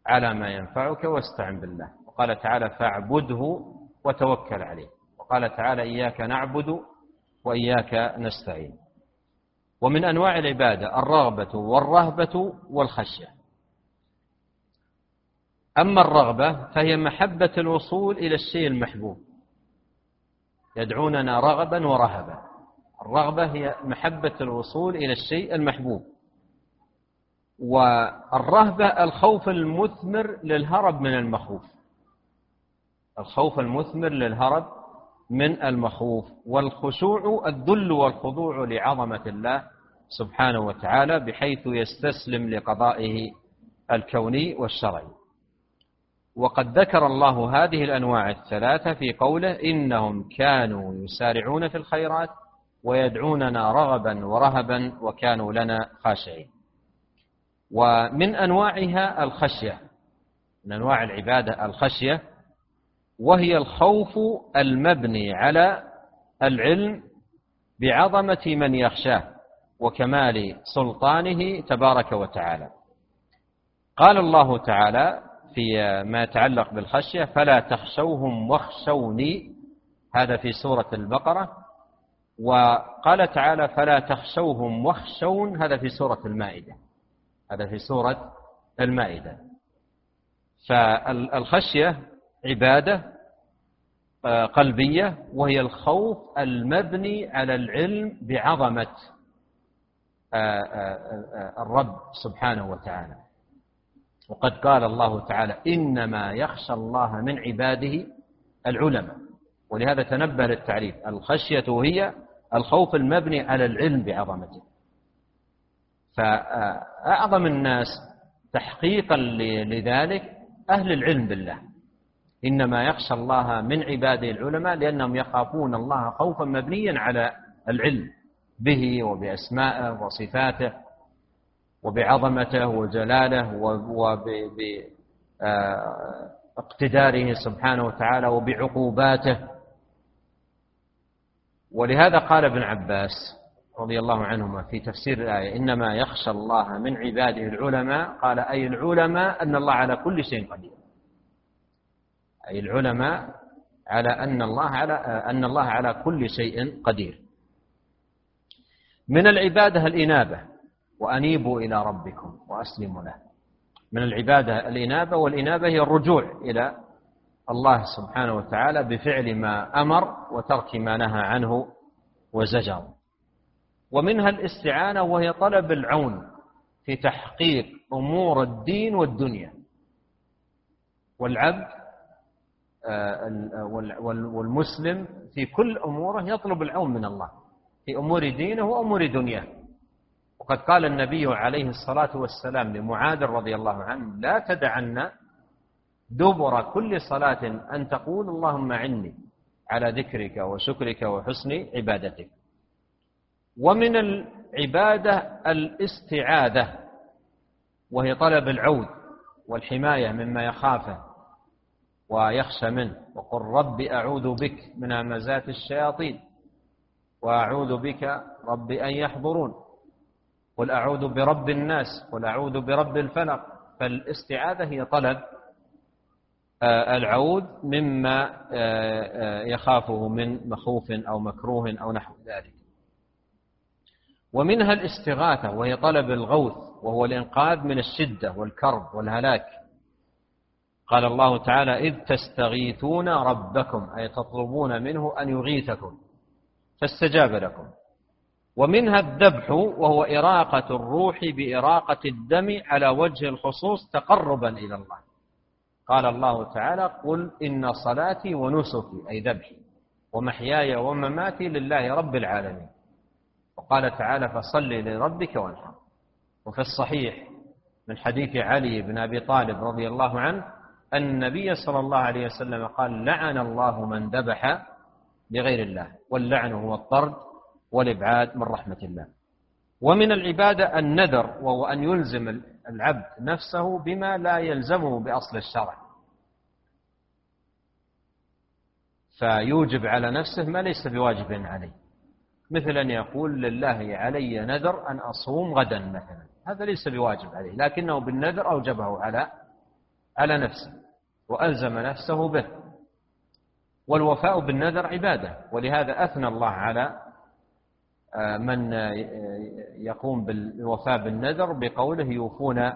على ما ينفعك واستعن بالله. وقال تعالى فاعبده وتوكل عليه. وقال تعالى إياك نعبد وإياك نستعين. ومن أنواع العبادة الرغبة والرهبة والخشية. أما الرغبة فهي محبة الوصول إلى الشيء المحبوب. يدعوننا رغبا ورهبا. الرغبة هي محبة الوصول إلى الشيء المحبوب. والرهبة الخوف المثمر للهرب من المخوف. الخوف المثمر للهرب من المخوف. والخشوع الذل والخضوع لعظمة الله سبحانه وتعالى بحيث يستسلم لقضائه الكوني والشرعي. وقد ذكر الله هذه الأنواع الثلاثة في قوله إنهم كانوا يسارعون في الخيرات ويدعوننا رغبا ورهبا وكانوا لنا خاشعين. ومن أنواعها الخشية. من أنواع العبادة الخشية وهي الخوف المبني على العلم بعظمة من يخشاه وكمال سلطانه تبارك وتعالى. قال الله تعالى في ما يتعلق بالخشية فلا تخشوهم واخشوني. هذا في سورة البقرة. وقال تعالى فلا تخشوهم واخشون. هذا في سورة المائدة. هذا في سورة المائدة. فالخشية عبادة قلبية وهي الخوف المبني على العلم بعظمة آه، آه، الرب سبحانه وتعالى. وقد قال الله تعالى إنما يخشى الله من عباده العلماء. ولهذا تنبه للتعريف الخشية هي الخوف المبني على العلم بعظمته. فأعظم الناس تحقيقا لذلك أهل العلم بالله. إنما يخشى الله من عباده العلماء لأنهم يخافون الله خوفا مبنيا على العلم به وبأسمائه وصفاته وبعظمته وجلاله وباقتداره سبحانه وتعالى وبعقوباته. ولهذا قال ابن عباس رضي الله عنهما في تفسير الآية إنما يخشى الله من عباده العلماء قال أي العلماء أن الله على كل شيء قدير. أي العلماء على أن الله على أن الله على كل شيء قدير. من العبادة الإنابة وأنيبوا إلى ربكم وأسلموا له. من العبادة الإنابة والإنابة هي الرجوع إلى الله سبحانه وتعالى بفعل ما أمر وترك ما نهى عنه وزجر. ومنها الاستعانة وهي طلب العون في تحقيق أمور الدين والدنيا. والعبد والمسلم في كل أموره يطلب العون من الله في أمور دينه وأمور دنياه. وقد قال النبي عليه الصلاة والسلام لمعاذ رضي الله عنه لا تدعن دبر كل صلاة أن تقول اللهم عني على ذكرك وشكرك وحسن عبادتك. ومن العبادة الاستعاذة وهي طلب العود والحماية مما يخافه. ويخشى منه. وقل رب أعوذ بك من همزات الشياطين. وأعوذ بك رب أن يحضرون. قل أعوذ برب الناس. قل أعوذ برب الفلق. فالاستعاذة هي طلب آه، العود مما آه، يخافه من مخوف أو مكروه أو نحو ذلك. ومنها الاستغاثة وهي طلب الغوث وهو الإنقاذ من الشدة والكرب والهلاك. قال الله تعالى إذ تستغيثون ربكم أي تطلبون منه أن يغيثكم فاستجاب لكم. ومنها الذبح وهو إراقة الروح بإراقة الدم على وجه الخصوص تقربا إلى الله. قال الله تعالى قل إن صلاتي ونسكي أي ذبحي ومحياي ومماتي لله رب العالمين وقال تعالى فصل لربك وانحر وفي الصحيح من حديث علي بن أبي طالب رضي الله عنه النبي صلى الله عليه وسلم قال لعن الله من ذبح لغير الله واللعن هو الطرد والإبعاد من رحمة الله. ومن العبادة النذر وهو أن يلزم العبد نفسه بما لا يلزمه بأصل الشرع. فيوجب على نفسه ما ليس بواجب عليه. مثل أن يقول لله علي نذر أن أصوم غدا مثلا هذا ليس بواجب عليه لكنه بالنذر أوجبه على على نفسه. وألزم نفسه به. والوفاء بالنذر عبادة. ولهذا أثنى الله على آه، من يقوم بالوفاء بالنذر بقوله يوفون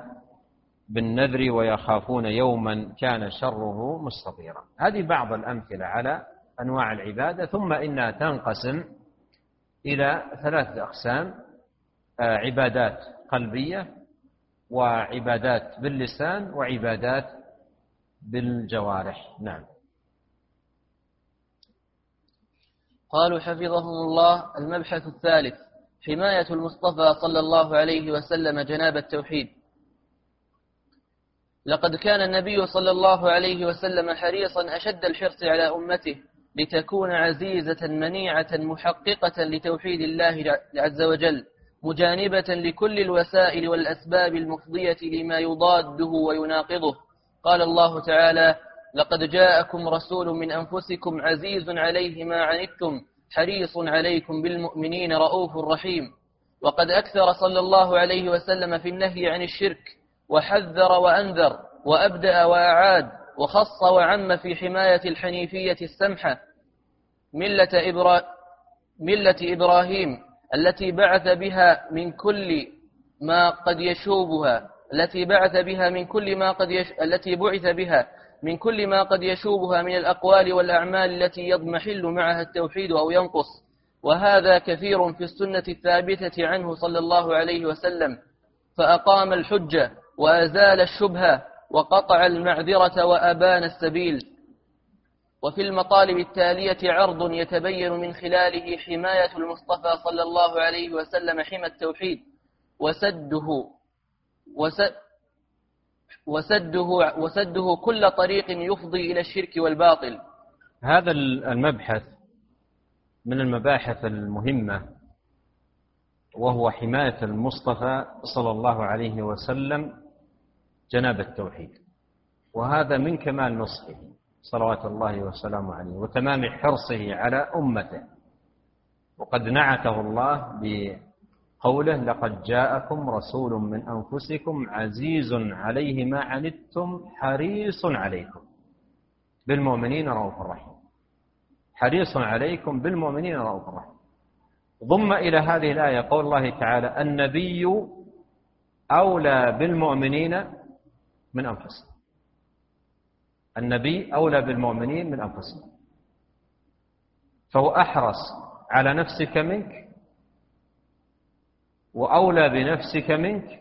بالنذر ويخافون يوما كان شره مستطيرا. هذه بعض الأمثلة على أنواع العبادة. ثم إنها تنقسم إلى ثلاثة أقسام آه، عبادات قلبية وعبادات باللسان وعبادات بالجوارح. نعم. قالوا حفظهم الله المبحث الثالث حماية المصطفى صلى الله عليه وسلم جناب التوحيد. لقد كان النبي صلى الله عليه وسلم حريصا أشد الحرص على أمته لتكون عزيزة منيعة محققة لتوحيد الله عز وجل مجانبة لكل الوسائل والأسباب المفضية لما يضاده ويناقضه. قال الله تعالى لقد جاءكم رسول من أنفسكم عزيز عليه ما عنتم حريص عليكم بالمؤمنين رؤوف رحيم. وقد أكثر صلى الله عليه وسلم في النهي عن الشرك وحذر وأنذر وأبدأ وأعاد وخص وعم في حماية الحنيفية السمحة. ملة, إبرا ملة إبراهيم التي بعث بها من كل ما قد يشوبها. التي بعث بها من كل ما قد يش... التي بعث بها من كل ما قد يشوبها من الأقوال والأعمال التي يضمحل معها التوحيد أو ينقص. وهذا كثير في السنة الثابتة عنه صلى الله عليه وسلم. فأقام الحجة وأزال الشبهة وقطع المعذرة وأبان السبيل. وفي المطالب التالية عرض يتبين من خلاله حماية المصطفى صلى الله عليه وسلم حمى التوحيد وسده وسده, وسده كل طريق يفضي إلى الشرك والباطل. هذا المبحث من المباحث المهمة وهو حماية المصطفى صلى الله عليه وسلم جناب التوحيد. وهذا من كمال نصحه صلوات الله وسلامه عليه وتمام حرصه على أمته. وقد نعته الله قوله لقد جاءكم رسول من أنفسكم عزيز عليه ما عنتم حريص عليكم بالمؤمنين رؤوف رحيم. حريص عليكم بالمؤمنين رؤوف رحيم. ضم إلى هذه الآية قول الله تعالى النبي أولى بالمؤمنين من أنفسهم. النبي أولى بالمؤمنين من أنفسهم. فهو أحرص على نفسك منك وأولى بنفسك منك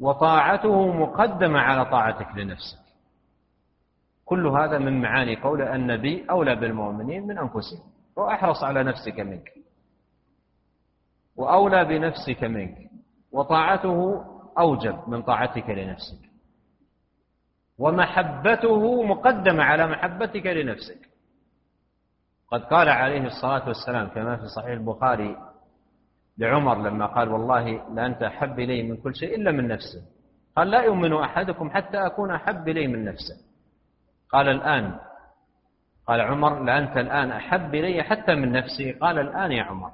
وطاعته مقدمة على طاعتك لنفسك. كل هذا من معاني قول النبي أولى بالمؤمنين من أنفسهم وأحرص على نفسك منك. وأولى بنفسك منك وطاعته أوجب من طاعتك لنفسك. ومحبته مقدمة على محبتك لنفسك. قد قال عليه الصلاة والسلام كما في صحيح البخاري لعمر لما قال والله لأنت أحب إلي من كل شيء إلا من نفسه. قال لا يؤمن أحدكم حتى أكون أحب إلي من نفسه. قال الآن قال عمر لأنت الآن أحب إلي حتى من نفسي. قال الآن يا عمر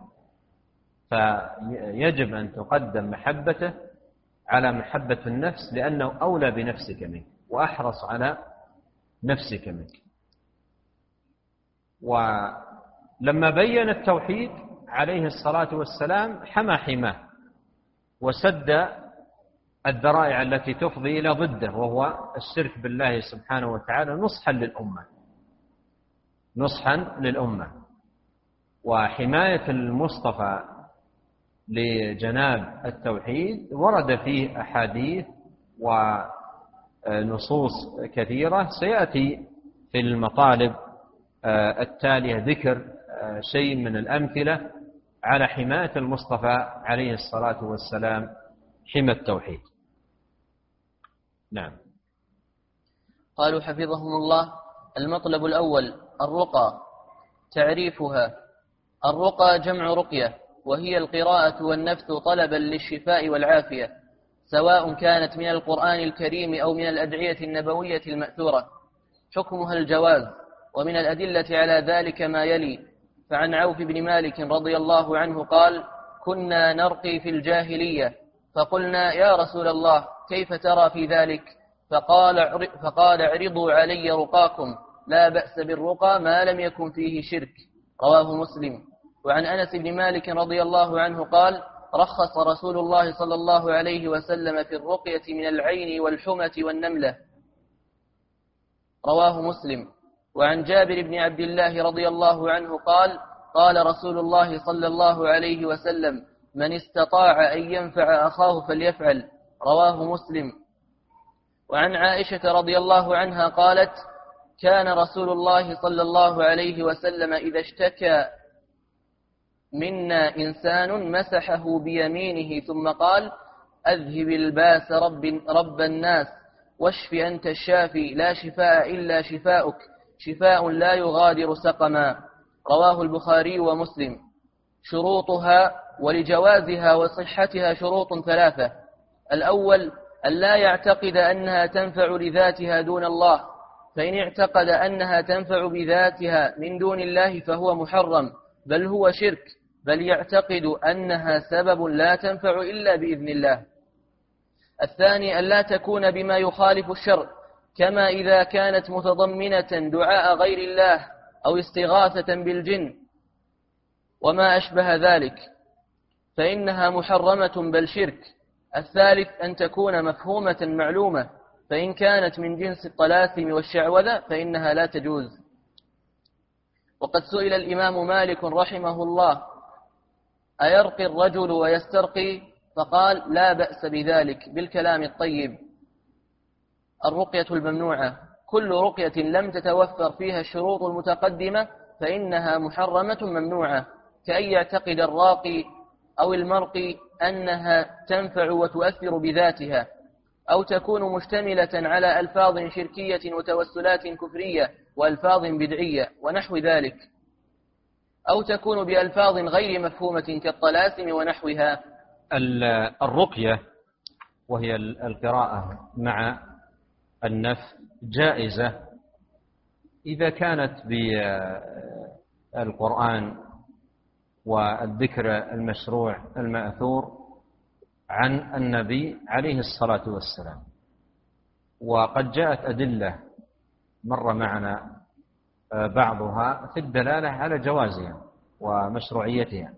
فيجب أن تقدم محبته على محبة النفس لأنه أولى بنفسك منك وأحرص على نفسك منك. ولما بين التوحيد عليه الصلاة والسلام حمى حماه وسد الذرائع التي تفضي إلى ضده وهو الشرك بالله سبحانه وتعالى نصحا للأمة. نصحا للأمة. وحماية المصطفى لجناب التوحيد ورد فيه أحاديث ونصوص كثيرة. سيأتي في المطالب التالية ذكر شيء من الأمثلة. على حماية المصطفى عليه الصلاة والسلام حمى التوحيد. نعم. قالوا حفظهم الله المطلب الأول الرقى تعريفها. الرقى جمع رقية وهي القراءة والنفث طلبا للشفاء والعافية سواء كانت من القرآن الكريم أو من الأدعية النبوية المأثورة. حكمها الجواز ومن الأدلة على ذلك ما يلي فعن عوف بن مالك رضي الله عنه قال كنا نرقي في الجاهلية فقلنا يا رسول الله كيف ترى في ذلك؟ فقال, فقال اعرضوا علي رقاكم لا بأس بالرقى ما لم يكن فيه شرك. رواه مسلم. وعن أنس بن مالك رضي الله عنه قال رخص رسول الله صلى الله عليه وسلم في الرقية من العين والحمة والنملة. رواه مسلم. وعن جابر بن عبد الله رضي الله عنه قال قال رسول الله صلى الله عليه وسلم من استطاع أن ينفع أخاه فليفعل. رواه مسلم. وعن عائشة رضي الله عنها قالت كان رسول الله صلى الله عليه وسلم إذا اشتكى منا إنسان مسحه بيمينه ثم قال أذهب الباس رب, رب الناس واشف أنت الشافي لا شفاء إلا شفاؤك. شفاء لا يغادر سقما. رواه البخاري ومسلم. شروطها ولجوازها وصحتها شروط ثلاثة. الأول أن لا يعتقد أنها تنفع لذاتها دون الله. فإن اعتقد أنها تنفع بذاتها من دون الله فهو محرم بل هو شرك بل يعتقد أنها سبب لا تنفع إلا بإذن الله. الثاني أن لا تكون بما يخالف الشرع. كما إذا كانت متضمنة دعاء غير الله أو استغاثة بالجن وما أشبه ذلك فإنها محرمة بل شرك. الثالث أن تكون مفهومة معلومة فإن كانت من جنس الطلاثم والشعوذة فإنها لا تجوز. وقد سئل الإمام مالك رحمه الله أيرقي الرجل ويسترقي؟ فقال لا بأس بذلك بالكلام الطيب. الرقية الممنوعة. كل رقية لم تتوفر فيها الشروط المتقدمة فإنها محرمة ممنوعة. كأن يعتقد الراقي أو المرقي أنها تنفع وتؤثر بذاتها أو تكون مشتملة على ألفاظ شركية وتوسلات كفرية وألفاظ بدعية ونحو ذلك أو تكون بألفاظ غير مفهومة كالطلاسم ونحوها. الرقية وهي القراءة مع النف جائزة. إذا كانت بالقرآن والذكر المشروع المأثور عن النبي عليه الصلاة والسلام وقد جاءت أدلة مر معنا بعضها في الدلالة على جوازها ومشروعيتها.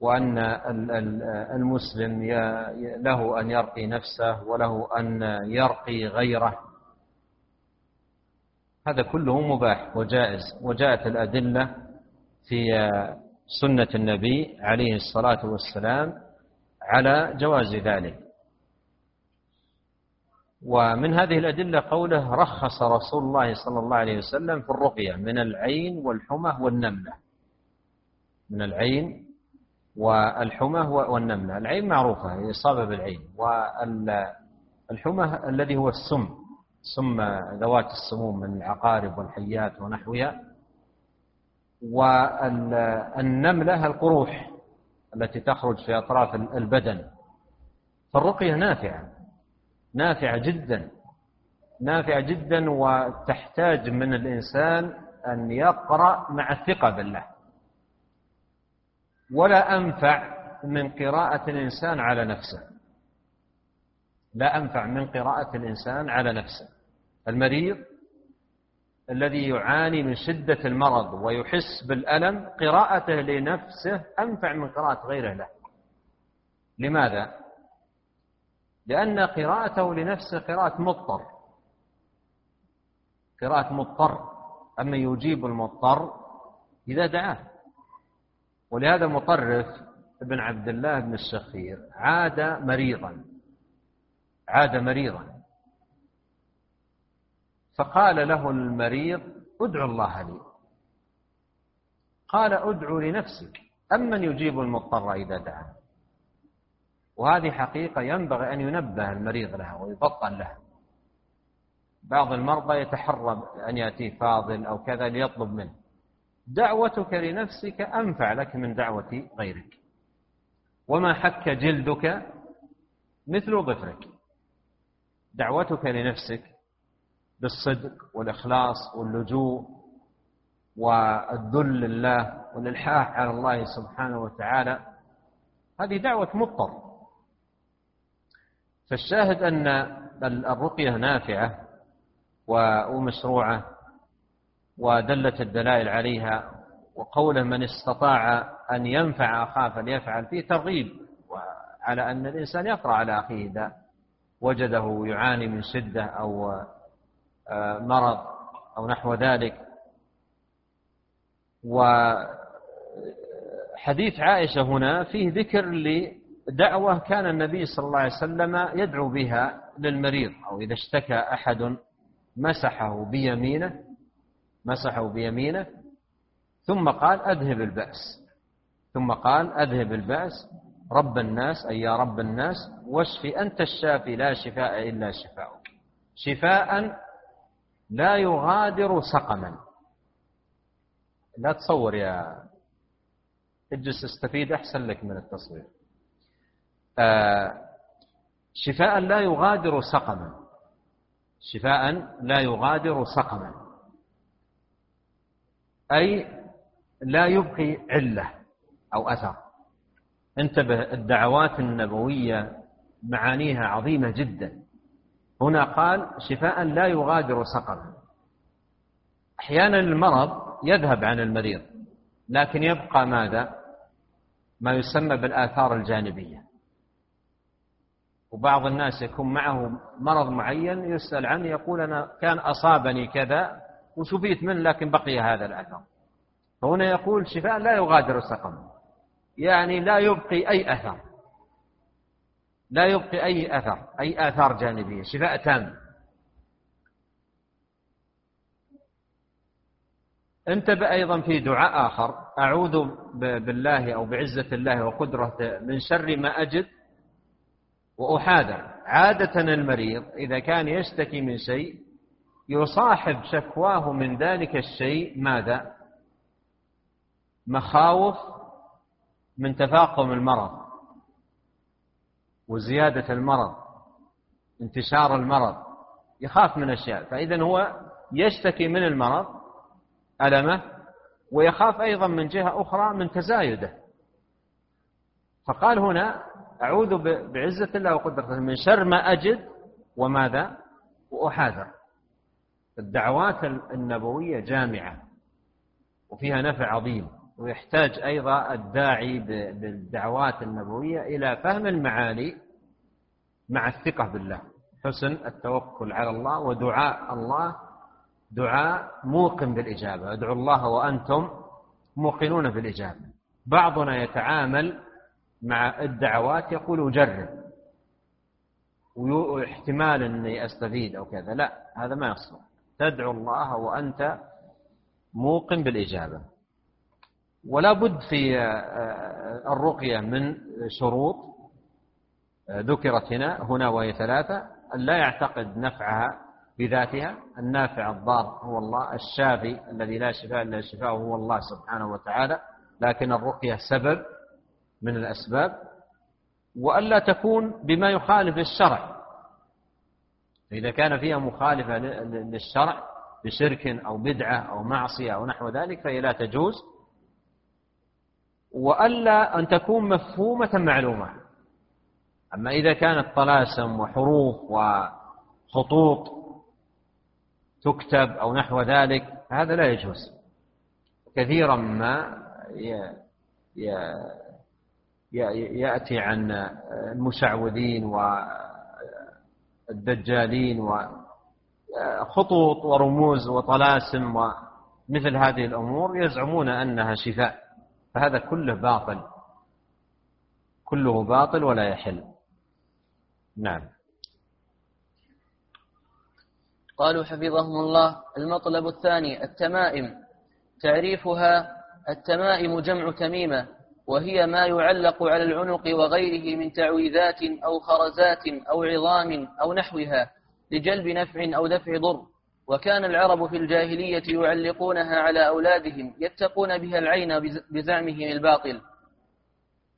وأن المسلم له أن يرقي نفسه وله أن يرقي غيره. هذا كله مباح وجائز وجاءت الأدلة في سنة النبي عليه الصلاة والسلام على جواز ذلك. ومن هذه الأدلة قوله رخص رسول الله صلى الله عليه وسلم في الرقية من العين والحمى والنملة. من العين والحمى والنملة. العين معروفة إصابة بالعين والحمى الذي هو السم سم ذوات السموم من العقارب والحيات ونحوها. والنملة القروح التي تخرج في أطراف البدن. فالرقية نافعة نافعة جدا نافعة جدا وتحتاج من الإنسان أن يقرأ مع الثقة بالله. ولا أنفع من قراءة الإنسان على نفسه. لا أنفع من قراءة الإنسان على نفسه. المريض الذي يعاني من شدة المرض ويحس بالألم قراءته لنفسه أنفع من قراءة غيره له لماذا؟ لأن قراءته لنفسه قراءة مضطر. قراءة مضطر أما يجيب المضطر إذا دعاه. ولهذا مطرف ابن عبد الله بن الشخير عاد مريضا عاد مريضا. فقال له المريض ادعو الله لي. قال ادعو لنفسك. أمن يجيب المضطر إذا دعا. وهذه حقيقة ينبغي أن ينبه المريض لها ويبطل لها. بعض المرضى يتحرى أن يأتيه فاضل أو كذا ليطلب منه. دعوتك لنفسك أنفع لك من دعوة غيرك. وما حك جلدك مثل ظفرك. دعوتك لنفسك بالصدق والإخلاص واللجوء والذل لله والإلحاح على الله سبحانه وتعالى. هذه دعوة مضطر. فالشاهد أن الرقية نافعة ومشروعة ودلت الدلائل عليها وقوله من استطاع أن ينفع أخاه فليفعل فيه ترغيب على أن الإنسان يقرأ على أخيه إذا وجده يعاني من شدة أو آه، مرض أو نحو ذلك. وحديث عائشة هنا فيه ذكر لدعوة كان النبي صلى الله عليه وسلم يدعو بها للمريض أو إذا اشتكى أحد مسحه بيمينه مسحه بيمينه ثم قال أذهب البأس. ثم قال أذهب البأس رب الناس أي يا رب الناس واشف أنت الشافي لا شفاء إلا شفاؤك. شفاء لا يغادر سقما. لا تصور يا اجلس استفيد أحسن لك من التصوير. آه شفاء لا يغادر سقما. شفاء لا يغادر سقما. أي لا يبقي علة أو أثر. انتبه الدعوات النبوية معانيها عظيمة جدا. هنا قال شفاء لا يغادر سقما أحيانا المرض يذهب عن المريض لكن يبقى ماذا؟ ما يسمى بالآثار الجانبية. وبعض الناس يكون معه مرض معين يسأل عنه يقول أنا كان أصابني كذا وشفيت منه لكن بقي هذا الأثر فهنا يقول شفاء لا يغادر سقما يعني لا يبقي أي أثر. لا يبقي أي أثر أي آثار جانبية. شفاء تام. انتبه أيضا في دعاء آخر. أعوذ بالله أو بعزة الله وقدرته من شر ما أجد وأحاذر. عادة المريض إذا كان يشتكي من شيء يصاحب شكواه من ذلك الشيء ماذا؟ مخاوف من تفاقم المرض وزيادة المرض انتشار المرض يخاف من أشياء فإذا هو يشتكي من المرض ألمه ويخاف أيضا من جهة أخرى من تزايده. فقال هنا أعوذ بعزة الله وقدرته من شر ما أجد وماذا؟ وأحاذر. الدعوات النبوية جامعة وفيها نفع عظيم ويحتاج أيضا الداعي بالدعوات النبوية إلى فهم المعاني مع الثقة بالله حسن التوكل على الله ودعاء الله دعاء موقن بالإجابة ادعوا الله وأنتم موقنون بالإجابة. بعضنا يتعامل مع الدعوات يقول أجرب واحتمال أني أستفيد أو كذا لا هذا ما يصلح. تدعو الله وأنت موقن بالإجابة. ولا بد في آه، الرقية من شروط آه، ذكرت هنا هنا وهي ثلاثة. أن لا يعتقد نفعها بذاتها. النافع الضار هو الله الشافي الذي لا شفاء إلا شفاءه هو الله سبحانه وتعالى. لكن الرقية سبب من الأسباب. وألا تكون بما يخالف الشرع. إذا كان فيها مخالفة للشرع بشرك أو بدعة أو معصية أو نحو ذلك فهي لا تجوز. وألا أن تكون مفهومة معلومة. أما إذا كانت طلاسم وحروف وخطوط تكتب أو نحو ذلك هذا لا يجوز. كثيرا ما يأتي عن المشعوذين والدجالين وخطوط ورموز وطلاسم ومثل هذه الأمور يزعمون أنها شفاء. فهذا كله باطل. كله باطل ولا يحل. نعم. قالوا حفظهم الله. المطلب الثاني التمائم. تعريفها التمائم جمع تميمة. وهي ما يعلق على العنق وغيره من تعويذات أو خرزات أو عظام أو نحوها لجلب نفع أو دفع ضر. وكان العرب في الجاهلية يعلقونها على أولادهم يتقون بها العين بزعمهم الباطل.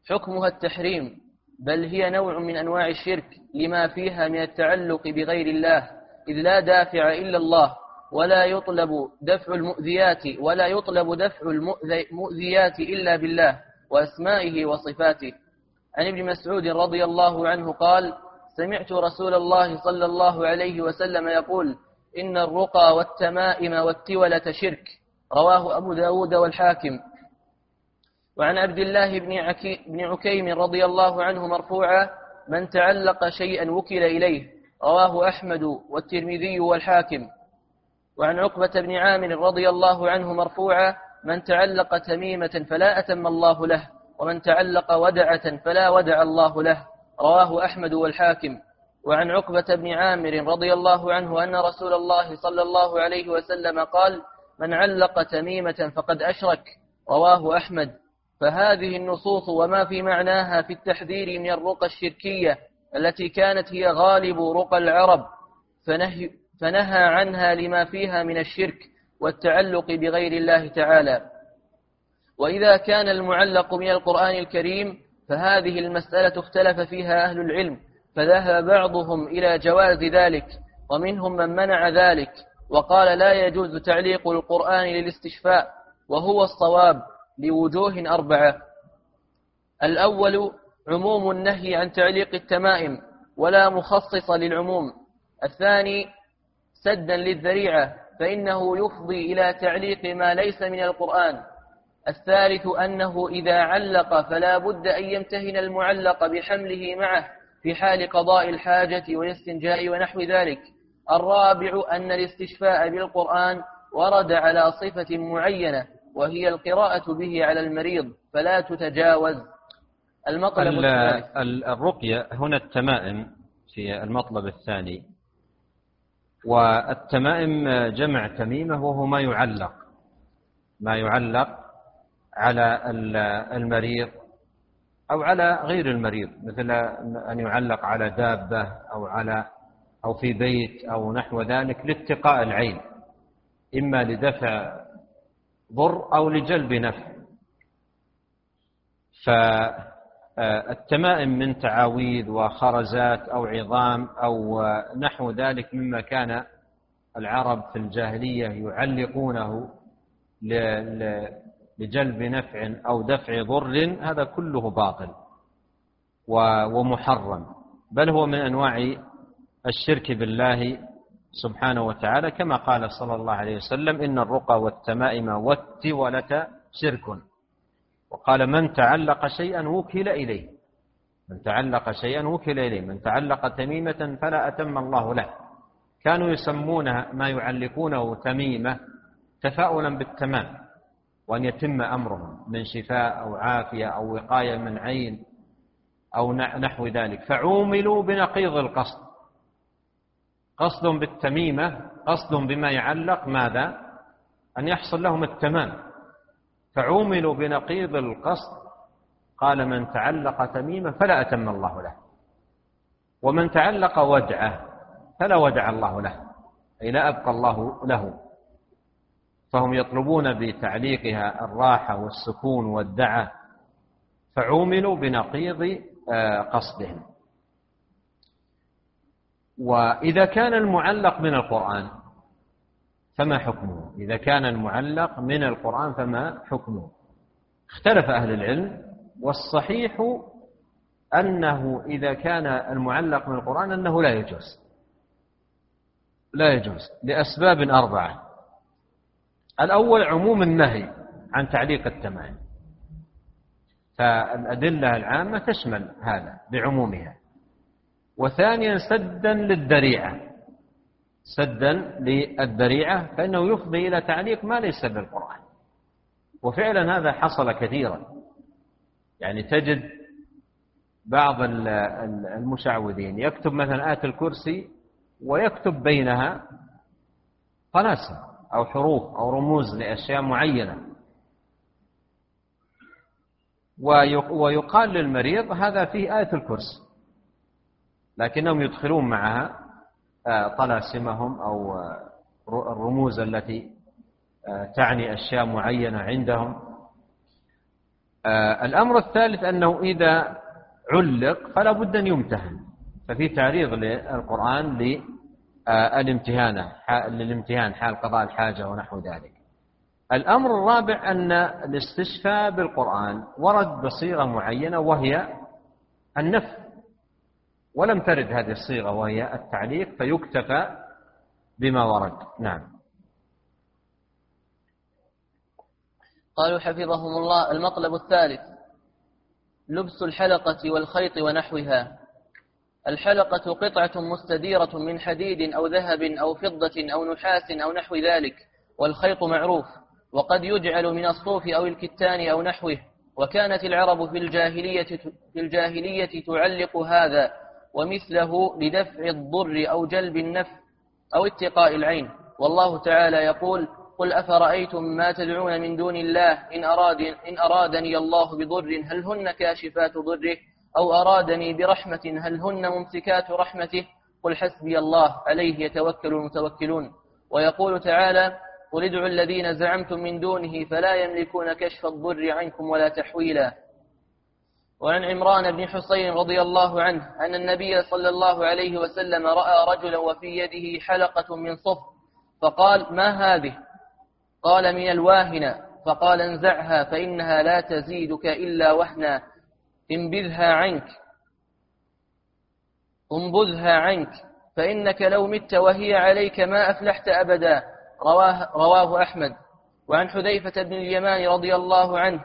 حكمها التحريم بل هي نوع من أنواع الشرك لما فيها من التعلق بغير الله إذ لا دافع إلا الله ولا يطلب دفع المؤذيات ولا يطلب دفع المؤذيات إلا بالله. وأسمائه وصفاته. عن ابن مسعود رضي الله عنه قال سمعت رسول الله صلى الله عليه وسلم يقول إن الرقى والتمائم والتولة شرك. رواه أبو داود والحاكم. وعن عبد الله بن, بن عكيم رضي الله عنه مرفوعا من تعلق شيئا وكل إليه. رواه أحمد والترمذي والحاكم. وعن عقبة بن عامر رضي الله عنه مرفوعا من تعلق تميمة فلا أتم الله له ومن تعلق ودعة فلا ودع الله له. رواه أحمد والحاكم. وعن عقبة بن عامر رضي الله عنه أن رسول الله صلى الله عليه وسلم قال من علق تميمة فقد أشرك رواه أحمد. فهذه النصوص وما في معناها في التحذير من الرقى الشركية التي كانت هي غالب رقى العرب فنهي, فنهى عنها لما فيها من الشرك. والتعلق بغير الله تعالى. وإذا كان المعلق من القرآن الكريم فهذه المسألة اختلف فيها أهل العلم فذهب بعضهم إلى جواز ذلك ومنهم من منع ذلك وقال لا يجوز تعليق القرآن للاستشفاء وهو الصواب لوجوه أربعة. الأول عموم النهي عن تعليق التمائم ولا مخصص للعموم. الثاني سدا للذريعة فإنه يفضي إلى تعليق ما ليس من القرآن. الثالث أنه إذا علق فلا بد أن يمتهن المعلق بحمله معه في حال قضاء الحاجة والاستنجاء ونحو ذلك. الرابع أن الاستشفاء بالقرآن ورد على صفة معينة وهي القراءة به على المريض فلا تتجاوز. المطلب الرقية هنا التمائم في المطلب الثاني والتمائم جمع تميمة وهو ما يعلق ما يعلق على المريض أو على غير المريض مثل أن يعلق على دابة أو على أو في بيت أو نحو ذلك لاتقاء العين إما لدفع ضر أو لجلب نفع. فالتمائم من تعاويذ وخرزات أو عظام أو نحو ذلك مما كان العرب في الجاهلية يعلقونه لجلب نفع أو دفع ضر هذا كله باطل ومحرم. بل هو من أنواع الشرك بالله سبحانه وتعالى كما قال صلى الله عليه وسلم إن الرقى والتمائم والتولة شرك. وقال من تعلق شيئا وكل إليه. من تعلق شيئا وكل إليه. من تعلق تميمة فلا أتم الله له. كانوا يسمون ما يعلقونه تميمة تفاؤلا بالتمام وأن يتم أمرهم من شفاء أو عافية أو وقاية من عين أو نحو ذلك. فعوملوا بنقيض القصد. قصد بالتميمة قصد بما يعلق ماذا؟ أن يحصل لهم التمام. فعوملوا بنقيض القصد قال من تعلق تميمة فلا أتم الله له ومن تعلق ودعة فلا ودع الله له أي لا أبقى الله له. فهم يطلبون بتعليقها الراحة والسكون والدعة فعوملوا بنقيض آه، قصدهم وإذا كان المعلق من القرآن فما حكمه؟ إذا كان المعلق من القرآن فما حكمه؟ اختلف أهل العلم والصحيح أنه إذا كان المعلق من القرآن أنه لا يجوز. لا يجوز لأسباب أربعة. الأول عموم النهي عن تعليق التمائم. فالأدلة العامة تشمل هذا بعمومها. وثانيا سدا للذريعة. سدا للذريعة فإنه يفضي إلى تعليق ما ليس بالقرآن. وفعلا هذا حصل كثيرا. يعني تجد بعض المشعوذين يكتب مثلا آية الكرسي ويكتب بينها طلاسم أو حروف أو رموز لأشياء معينة. ويقال للمريض هذا فيه آية الكرسي لكنهم يدخلون معها طلاسمهم أو آه، الرموز التي آه، تعني أشياء معينة عندهم. الأمر الثالث أنه إذا علق فلا بد أن يمتهن. ففي تعريض للقرآن للامتهانة للامتهان حال قضاء الحاجة ونحو ذلك. الأمر الرابع أن الاستشفاء بالقرآن ورد بصيغة معينة وهي النفي. ولم ترد هذه الصيغة وهي التعليق فيكتفى بما ورد. نعم. قالوا حفظهم الله المطلب الثالث لبس الحلقة والخيط ونحوها. الحلقة قطعة مستديرة من حديد أو ذهب أو فضة أو نحاس أو نحو ذلك والخيط معروف وقد يجعل من الصوف أو الكتان أو نحوه وكانت العرب في الجاهلية, في الجاهلية تعلق هذا ومثله لدفع الضر أو جلب النفع أو اتقاء العين. والله تعالى يقول قل أفرأيتم ما تدعون من دون الله؟ إن, أراد إن أرادني الله بضر هل هن كاشفات ضره؟ أو أرادني برحمة هل هن ممسكات رحمته؟ قل حسبي الله عليه يتوكل المتوكلون. ويقول تعالى قل ادعوا الذين زعمتم من دونه فلا يملكون كشف الضر عنكم ولا تحويلا. وعن عمران بن حصين رضي الله عنه أن النبي صلى الله عليه وسلم رأى رجلا وفي يده حلقة من صفر فقال ما هذه؟ قال من الواهنة. فقال انزعها فإنها لا تزيدك إلا وهنا. انبذها عنك. انبذها عنك. فإنك لو مت وهي عليك ما أفلحت أبدا. رواه, رواه أحمد. وعن حذيفة بن اليمان رضي الله عنه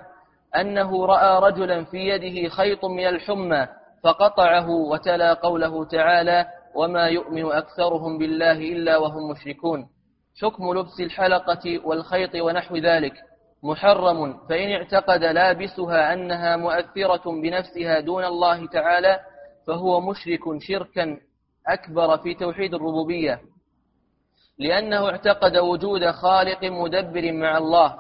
أنه رأى رجلا في يده خيط من الحمى فقطعه وتلا قوله تعالى وما يؤمن أكثرهم بالله إلا وهم مشركون. حكم لبس الحلقة والخيط ونحو ذلك محرم فإن اعتقد لابسها أنها مؤثرة بنفسها دون الله تعالى فهو مشرك شركا أكبر في توحيد الربوبية. لأنه اعتقد وجود خالق مدبر مع الله.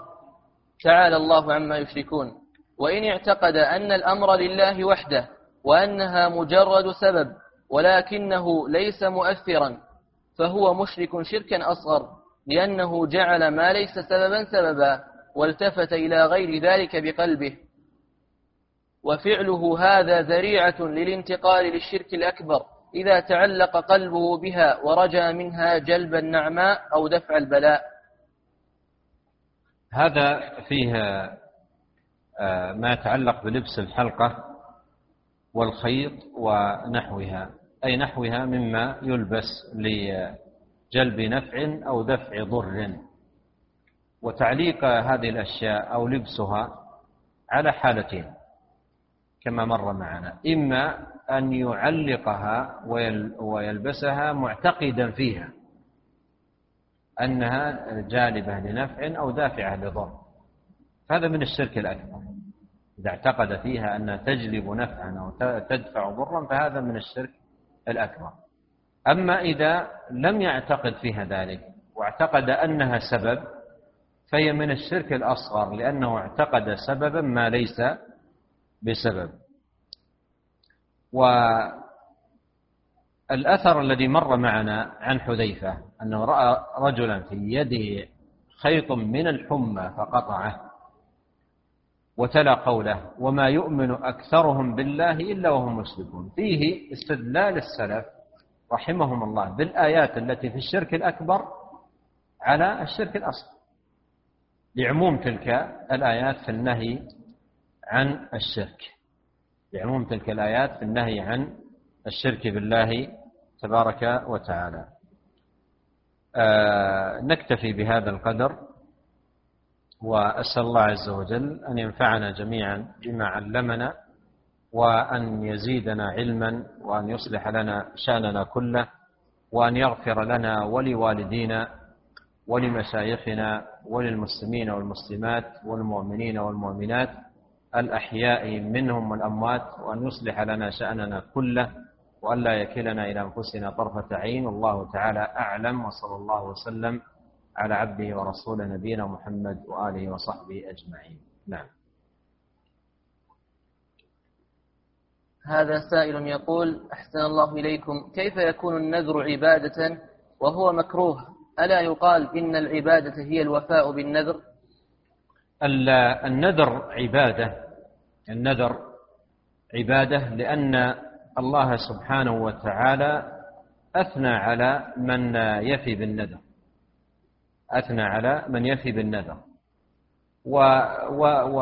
تعالى الله عما يشركون. وإن اعتقد أن الأمر لله وحده وأنها مجرد سبب ولكنه ليس مؤثرا فهو مشرك شركا أصغر لأنه جعل ما ليس سببا سببا والتفت إلى غير ذلك بقلبه. وفعله هذا ذريعة للانتقال للشرك الأكبر إذا تعلق قلبه بها ورجى منها جلب النعماء أو دفع البلاء. هذا فيه ما يتعلق بلبس الحلقة والخيط ونحوها أي نحوها مما يلبس لجلب نفع أو دفع ضر. وتعليق هذه الأشياء أو لبسها على حالتين كما مر معنا. إما أن يعلقها ويلبسها معتقدا فيها أنها جالبة لنفع أو دافعة لضر. هذا من الشرك الأكبر. إذا اعتقد فيها أنها تجلب نفعا أو تدفع ضرا فهذا من الشرك الأكبر. أما إذا لم يعتقد فيها ذلك واعتقد أنها سبب فهي من الشرك الأصغر لأنه اعتقد سببا ما ليس بسبب. والأثر الذي مر معنا عن حذيفة أنه رأى رجلا في يده خيط من الحمى فقطعه. وتلا قوله وما يؤمن أكثرهم بالله إلا وهم مشركون فيه استدلال السلف رحمهم الله بالآيات التي في الشرك الأكبر على الشرك الأصغر. لعموم تلك الآيات في النهي عن الشرك. بعموم تلك الآيات في النهي عن الشرك بالله تبارك وتعالى. آه نكتفي بهذا القدر وأسأل الله عز وجل أن ينفعنا جميعا بما علمنا وأن يزيدنا علما وأن يصلح لنا شأننا كله وأن يغفر لنا ولوالدينا ولمشايخنا وللمسلمين والمسلمات والمؤمنين والمؤمنات الأحياء منهم والأموات وأن يصلح لنا شأننا كله وأن لا يكلنا إلى أنفسنا طرفة عين والله تعالى أعلم وصلى الله وسلم على عبده ورسوله نبينا محمد وآله وصحبه أجمعين. نعم. هذا سائل يقول أحسن الله إليكم كيف يكون النذر عبادة وهو مكروه؟ ألا يقال إن العبادة هي الوفاء بالنذر؟ النذر عبادة النذر عبادة لأن الله سبحانه وتعالى أثنى على من يفي بالنذر. أثنى على من يفي بالنذر. و و و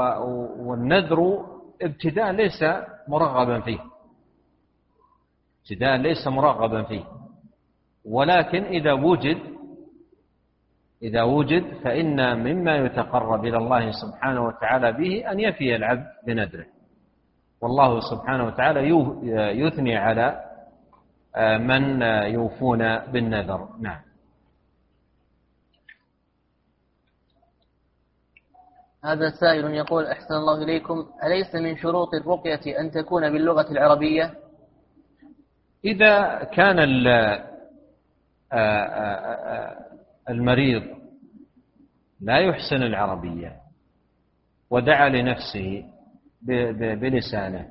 والنذر ابتداء ليس مرغبا فيه. ابتداء ليس مرغبا فيه. ولكن إذا وجد إذا وجد فإن مما يتقرب إلى الله سبحانه وتعالى به أن يفي العبد بنذره. والله سبحانه وتعالى يثني على آه، من يوفون بالنذر. نعم. هذا سائل يقول أحسن الله إليكم أليس من شروط الرقية أن تكون باللغة العربية؟ إذا كان آه، آه، المريض لا يحسن العربية ودعا لنفسه بلسانه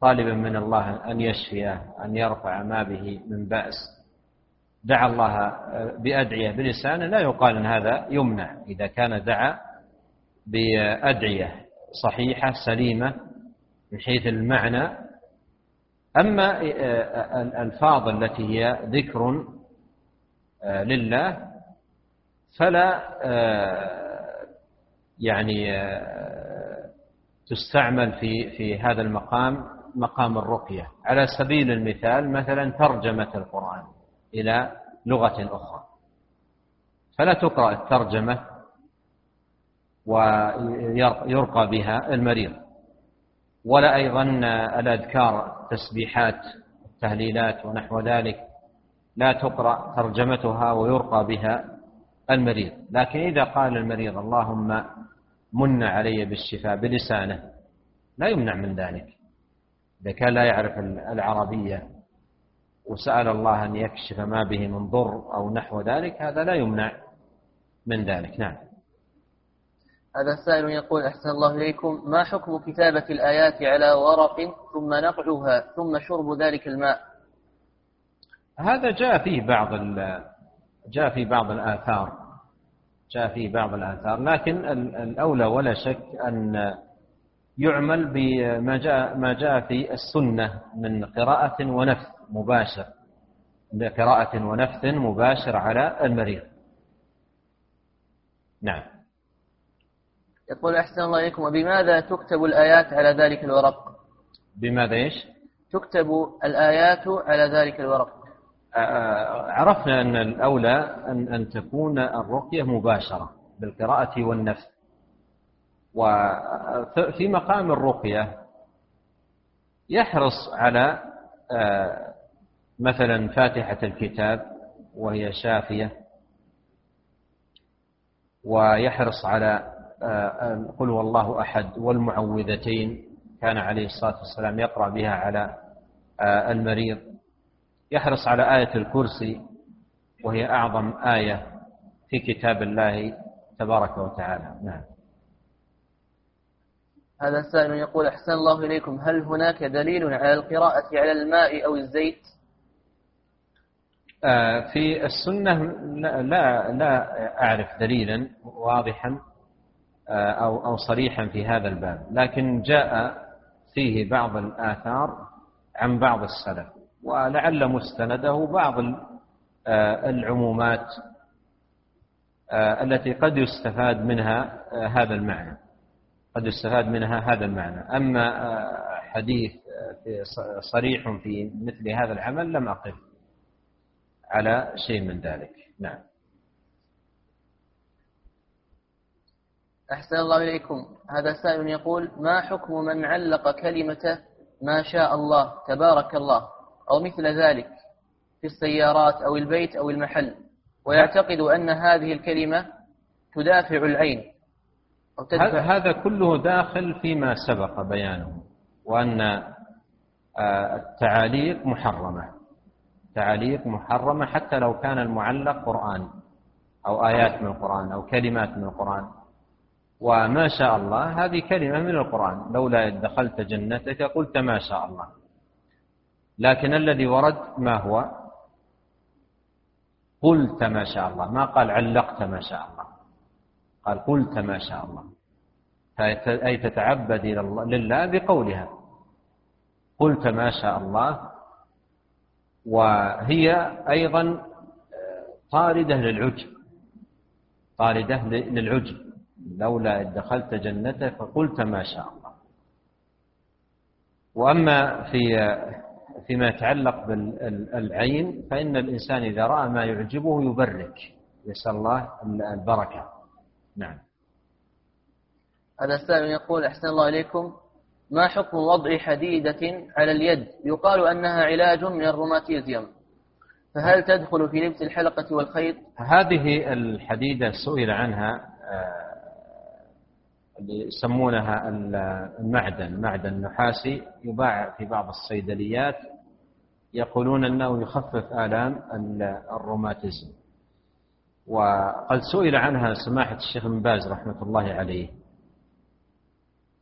طالبا من الله أن يشفيه أن يرفع ما به من بأس دعا الله بأدعية بلسانه لا يقال أن هذا يمنع. إذا كان دعا بأدعية صحيحة سليمة من حيث المعنى. أما الألفاظ التي هي ذكر لله فلا يعني تستعمل في في هذا المقام مقام الرقية. على سبيل المثال مثلا ترجمة القرآن إلى لغة أخرى. فلا تقرأ الترجمة ويرقى بها المريض. ولا أيضا الأذكار التسبيحات التهليلات ونحو ذلك لا تقرأ ترجمتها ويرقى بها المريض. لكن إذا قال المريض اللهم من علي بالشفاء بلسانه. لا يمنع من ذلك. إذا كان لا يعرف العربية وسأل الله أن يكشف ما به من ضر أو نحو ذلك هذا لا يمنع من ذلك. نعم. هذا السائل يقول أحسن الله إليكم ما حكم كتابة الآيات على ورق ثم نقعها ثم شرب ذلك الماء؟ هذا جاء فيه بعض جاء في بعض الآثار جاء فيه بعض الآثار لكن الأولى ولا شك أن يعمل بما جاء ما جاء في السنة من قراءة ونفث مباشر قراءة ونفث مباشر على المريض. نعم. يقول أحسن الله إليكم وبماذا تكتب الآيات على ذلك الورق؟ بماذا إيش؟ تكتب الآيات على ذلك الورق. عرفنا أن الأولى أن أن تكون الرقية مباشرة بالقراءة والنفس. وفي مقام الرقية يحرص على آه، مثلا فاتحة الكتاب وهي شافية ويحرص على آه، قل والله أحد والمعوذتين كان عليه الصلاة والسلام يقرأ بها على آه، المريض. يحرص على آية الكرسي وهي أعظم آية في كتاب الله تبارك وتعالى. نعم. هذا السائل يقول أحسن الله إليكم. هل هناك دليل على القراءة على الماء أو الزيت؟ آه، في السنة لا لا أعرف دليلا واضحا. آه، أو أو صريحا في هذا الباب. لكن جاء فيه بعض الآثار عن بعض السلف ولعل مستنده بعض آه، العمومات آه، التي قد يستفاد منها آه، هذا المعنى. قد يستفاد منها هذا المعنى. أما حديث صريح في مثل هذا العمل لم أقف على شيء من ذلك. نعم. أحسن الله إليكم. هذا سائل يقول ما حكم من علق كلمة ما شاء الله تبارك الله أو مثل ذلك في السيارات أو البيت أو المحل؟ ويعتقد أن هذه الكلمة تدافع العين أو تدفع هذا كله داخل فيما سبق بيانه وأن آه، التعاليق محرمة. تعاليق محرمة حتى لو كان المعلق قرآن أو آيات من القرآن أو كلمات من القرآن. وما شاء الله هذه كلمة من القرآن لولا دخلت جنتك قلت ما شاء الله. لكن الذي ورد ما هو؟ قلت ما شاء الله. ما قال علقت ما شاء الله. قال قلت ما شاء الله. أي تتعبد لله بقولها. قلت ما شاء الله. وهي أيضا طاردة للعجب. طاردة للعجب. لولا إذ دخلت جنته فقلت ما شاء الله. وأما في فيما يتعلق بالعين فإن الإنسان إذا رأى ما يعجبه يبرك. يسأل الله البركة. نعم. هذا السائل يقول أحسن الله إليكم. ما حكم وضع حديدة على اليد؟ يقال أنها علاج من الروماتيزيوم. فهل تدخل في لبس الحلقة والخيط؟ هذه الحديدة سئل عنها آه، اللي يسمونها المعدن معدن نحاسي يباع في بعض الصيدليات. يقولون أنه يخفف آلام الروماتيزم. وقد سئل عنها سماحة الشيخ بن باز رحمة الله عليه.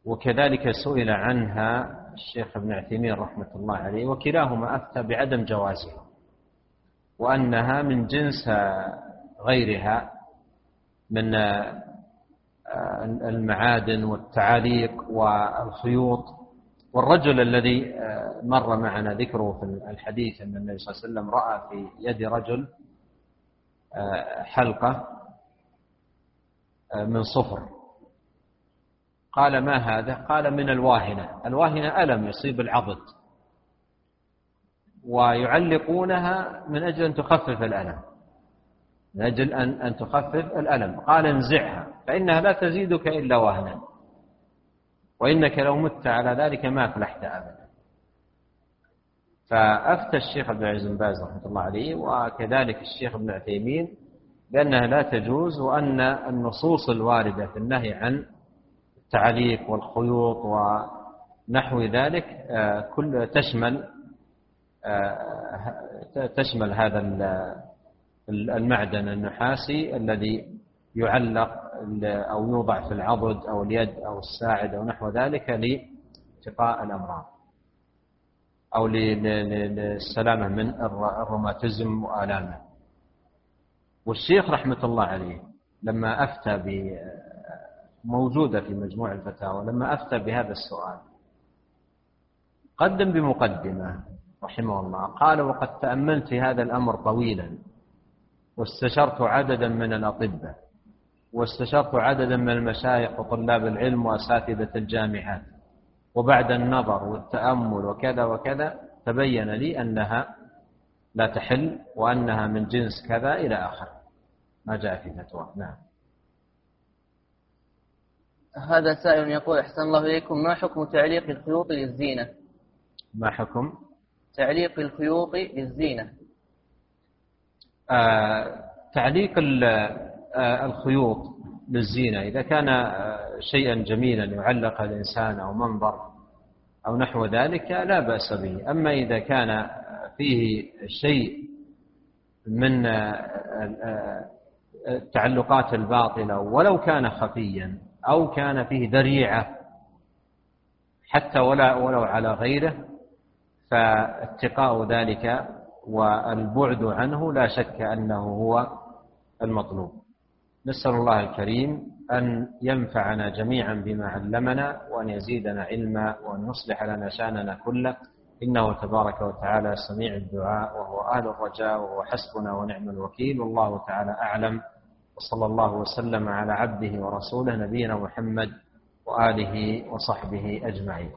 وكذلك سئل عنها الشيخ ابن عثيمين رحمة الله عليه. وكلاهما أفتى بعدم جوازها. وأنها من جنس غيرها من المعادن والتعاليق والخيوط. والرجل الذي مر معنا ذكره في الحديث أن النبي صلى الله عليه وسلم رأى في يد رجل حلقة من صفر. قال ما هذا؟ قال من الواهنة. الواهنة ألم يصيب العضد ويعلقونها من أجل أن تخفف الألم. من أجل أن, أن تخفف الألم. قال انزعها فإنها لا تزيدك إلا وهنا. وإنك لو مت على ذلك ما أفلحت أبدا. فأفتى الشيخ عبد العزيز بن باز رحمة الله عليه وكذلك الشيخ ابن عثيمين بأنها لا تجوز وأن النصوص الواردة في النهي عن التعليق والخيوط ونحو ذلك آه، كل تشمل آه، تشمل هذا المعدن النحاسي الذي يعلق أو يوضع في العضد أو اليد أو الساعد أو نحو ذلك لاتقاء الأمراض أو للسلامة من الروماتيزم وآلامه. والشيخ رحمة الله عليه لما أفتى موجودة في مجموع الفتاوى لما أفتى بهذا السؤال قدم بمقدمة رحمه الله قال وقد تأملت في هذا الأمر طويلا واستشرت عددا من الأطباء واستشرت عددا من المشايخ وطلاب العلم وأساتذة الجامعات. وبعد النظر والتأمل وكذا وكذا تبين لي أنها لا تحل وأنها من جنس كذا إلى آخر. ما جاء في فتوى. نعم. هذا سائل يقول أحسن الله إليكم ما حكم تعليق الخيوط للزينة؟ ما حكم؟ تعليق الخيوط للزينة. تعليق آه الخيوط للزينة. إذا كان آه شيئا جميلا يعلق الإنسان أو منظر أو نحو ذلك لا بأس به. أما إذا كان فيه شيء من آه، آه، التعلقات الباطلة ولو كان خفيا أو كان فيه ذريعة حتى ولا ولو على غيره فاتقاء ذلك والبعد عنه لا شك أنه هو المطلوب. نسأل الله الكريم أن ينفعنا جميعا بما علمنا وأن يزيدنا علما وأن يصلح لنا شأننا كله. إنه تبارك وتعالى سميع الدعاء وهو أهل الرجاء وهو حسبنا ونعم الوكيل. والله تعالى أعلم. وصلى الله وسلم على عبده ورسوله نبينا محمد وآله وصحبه أجمعين.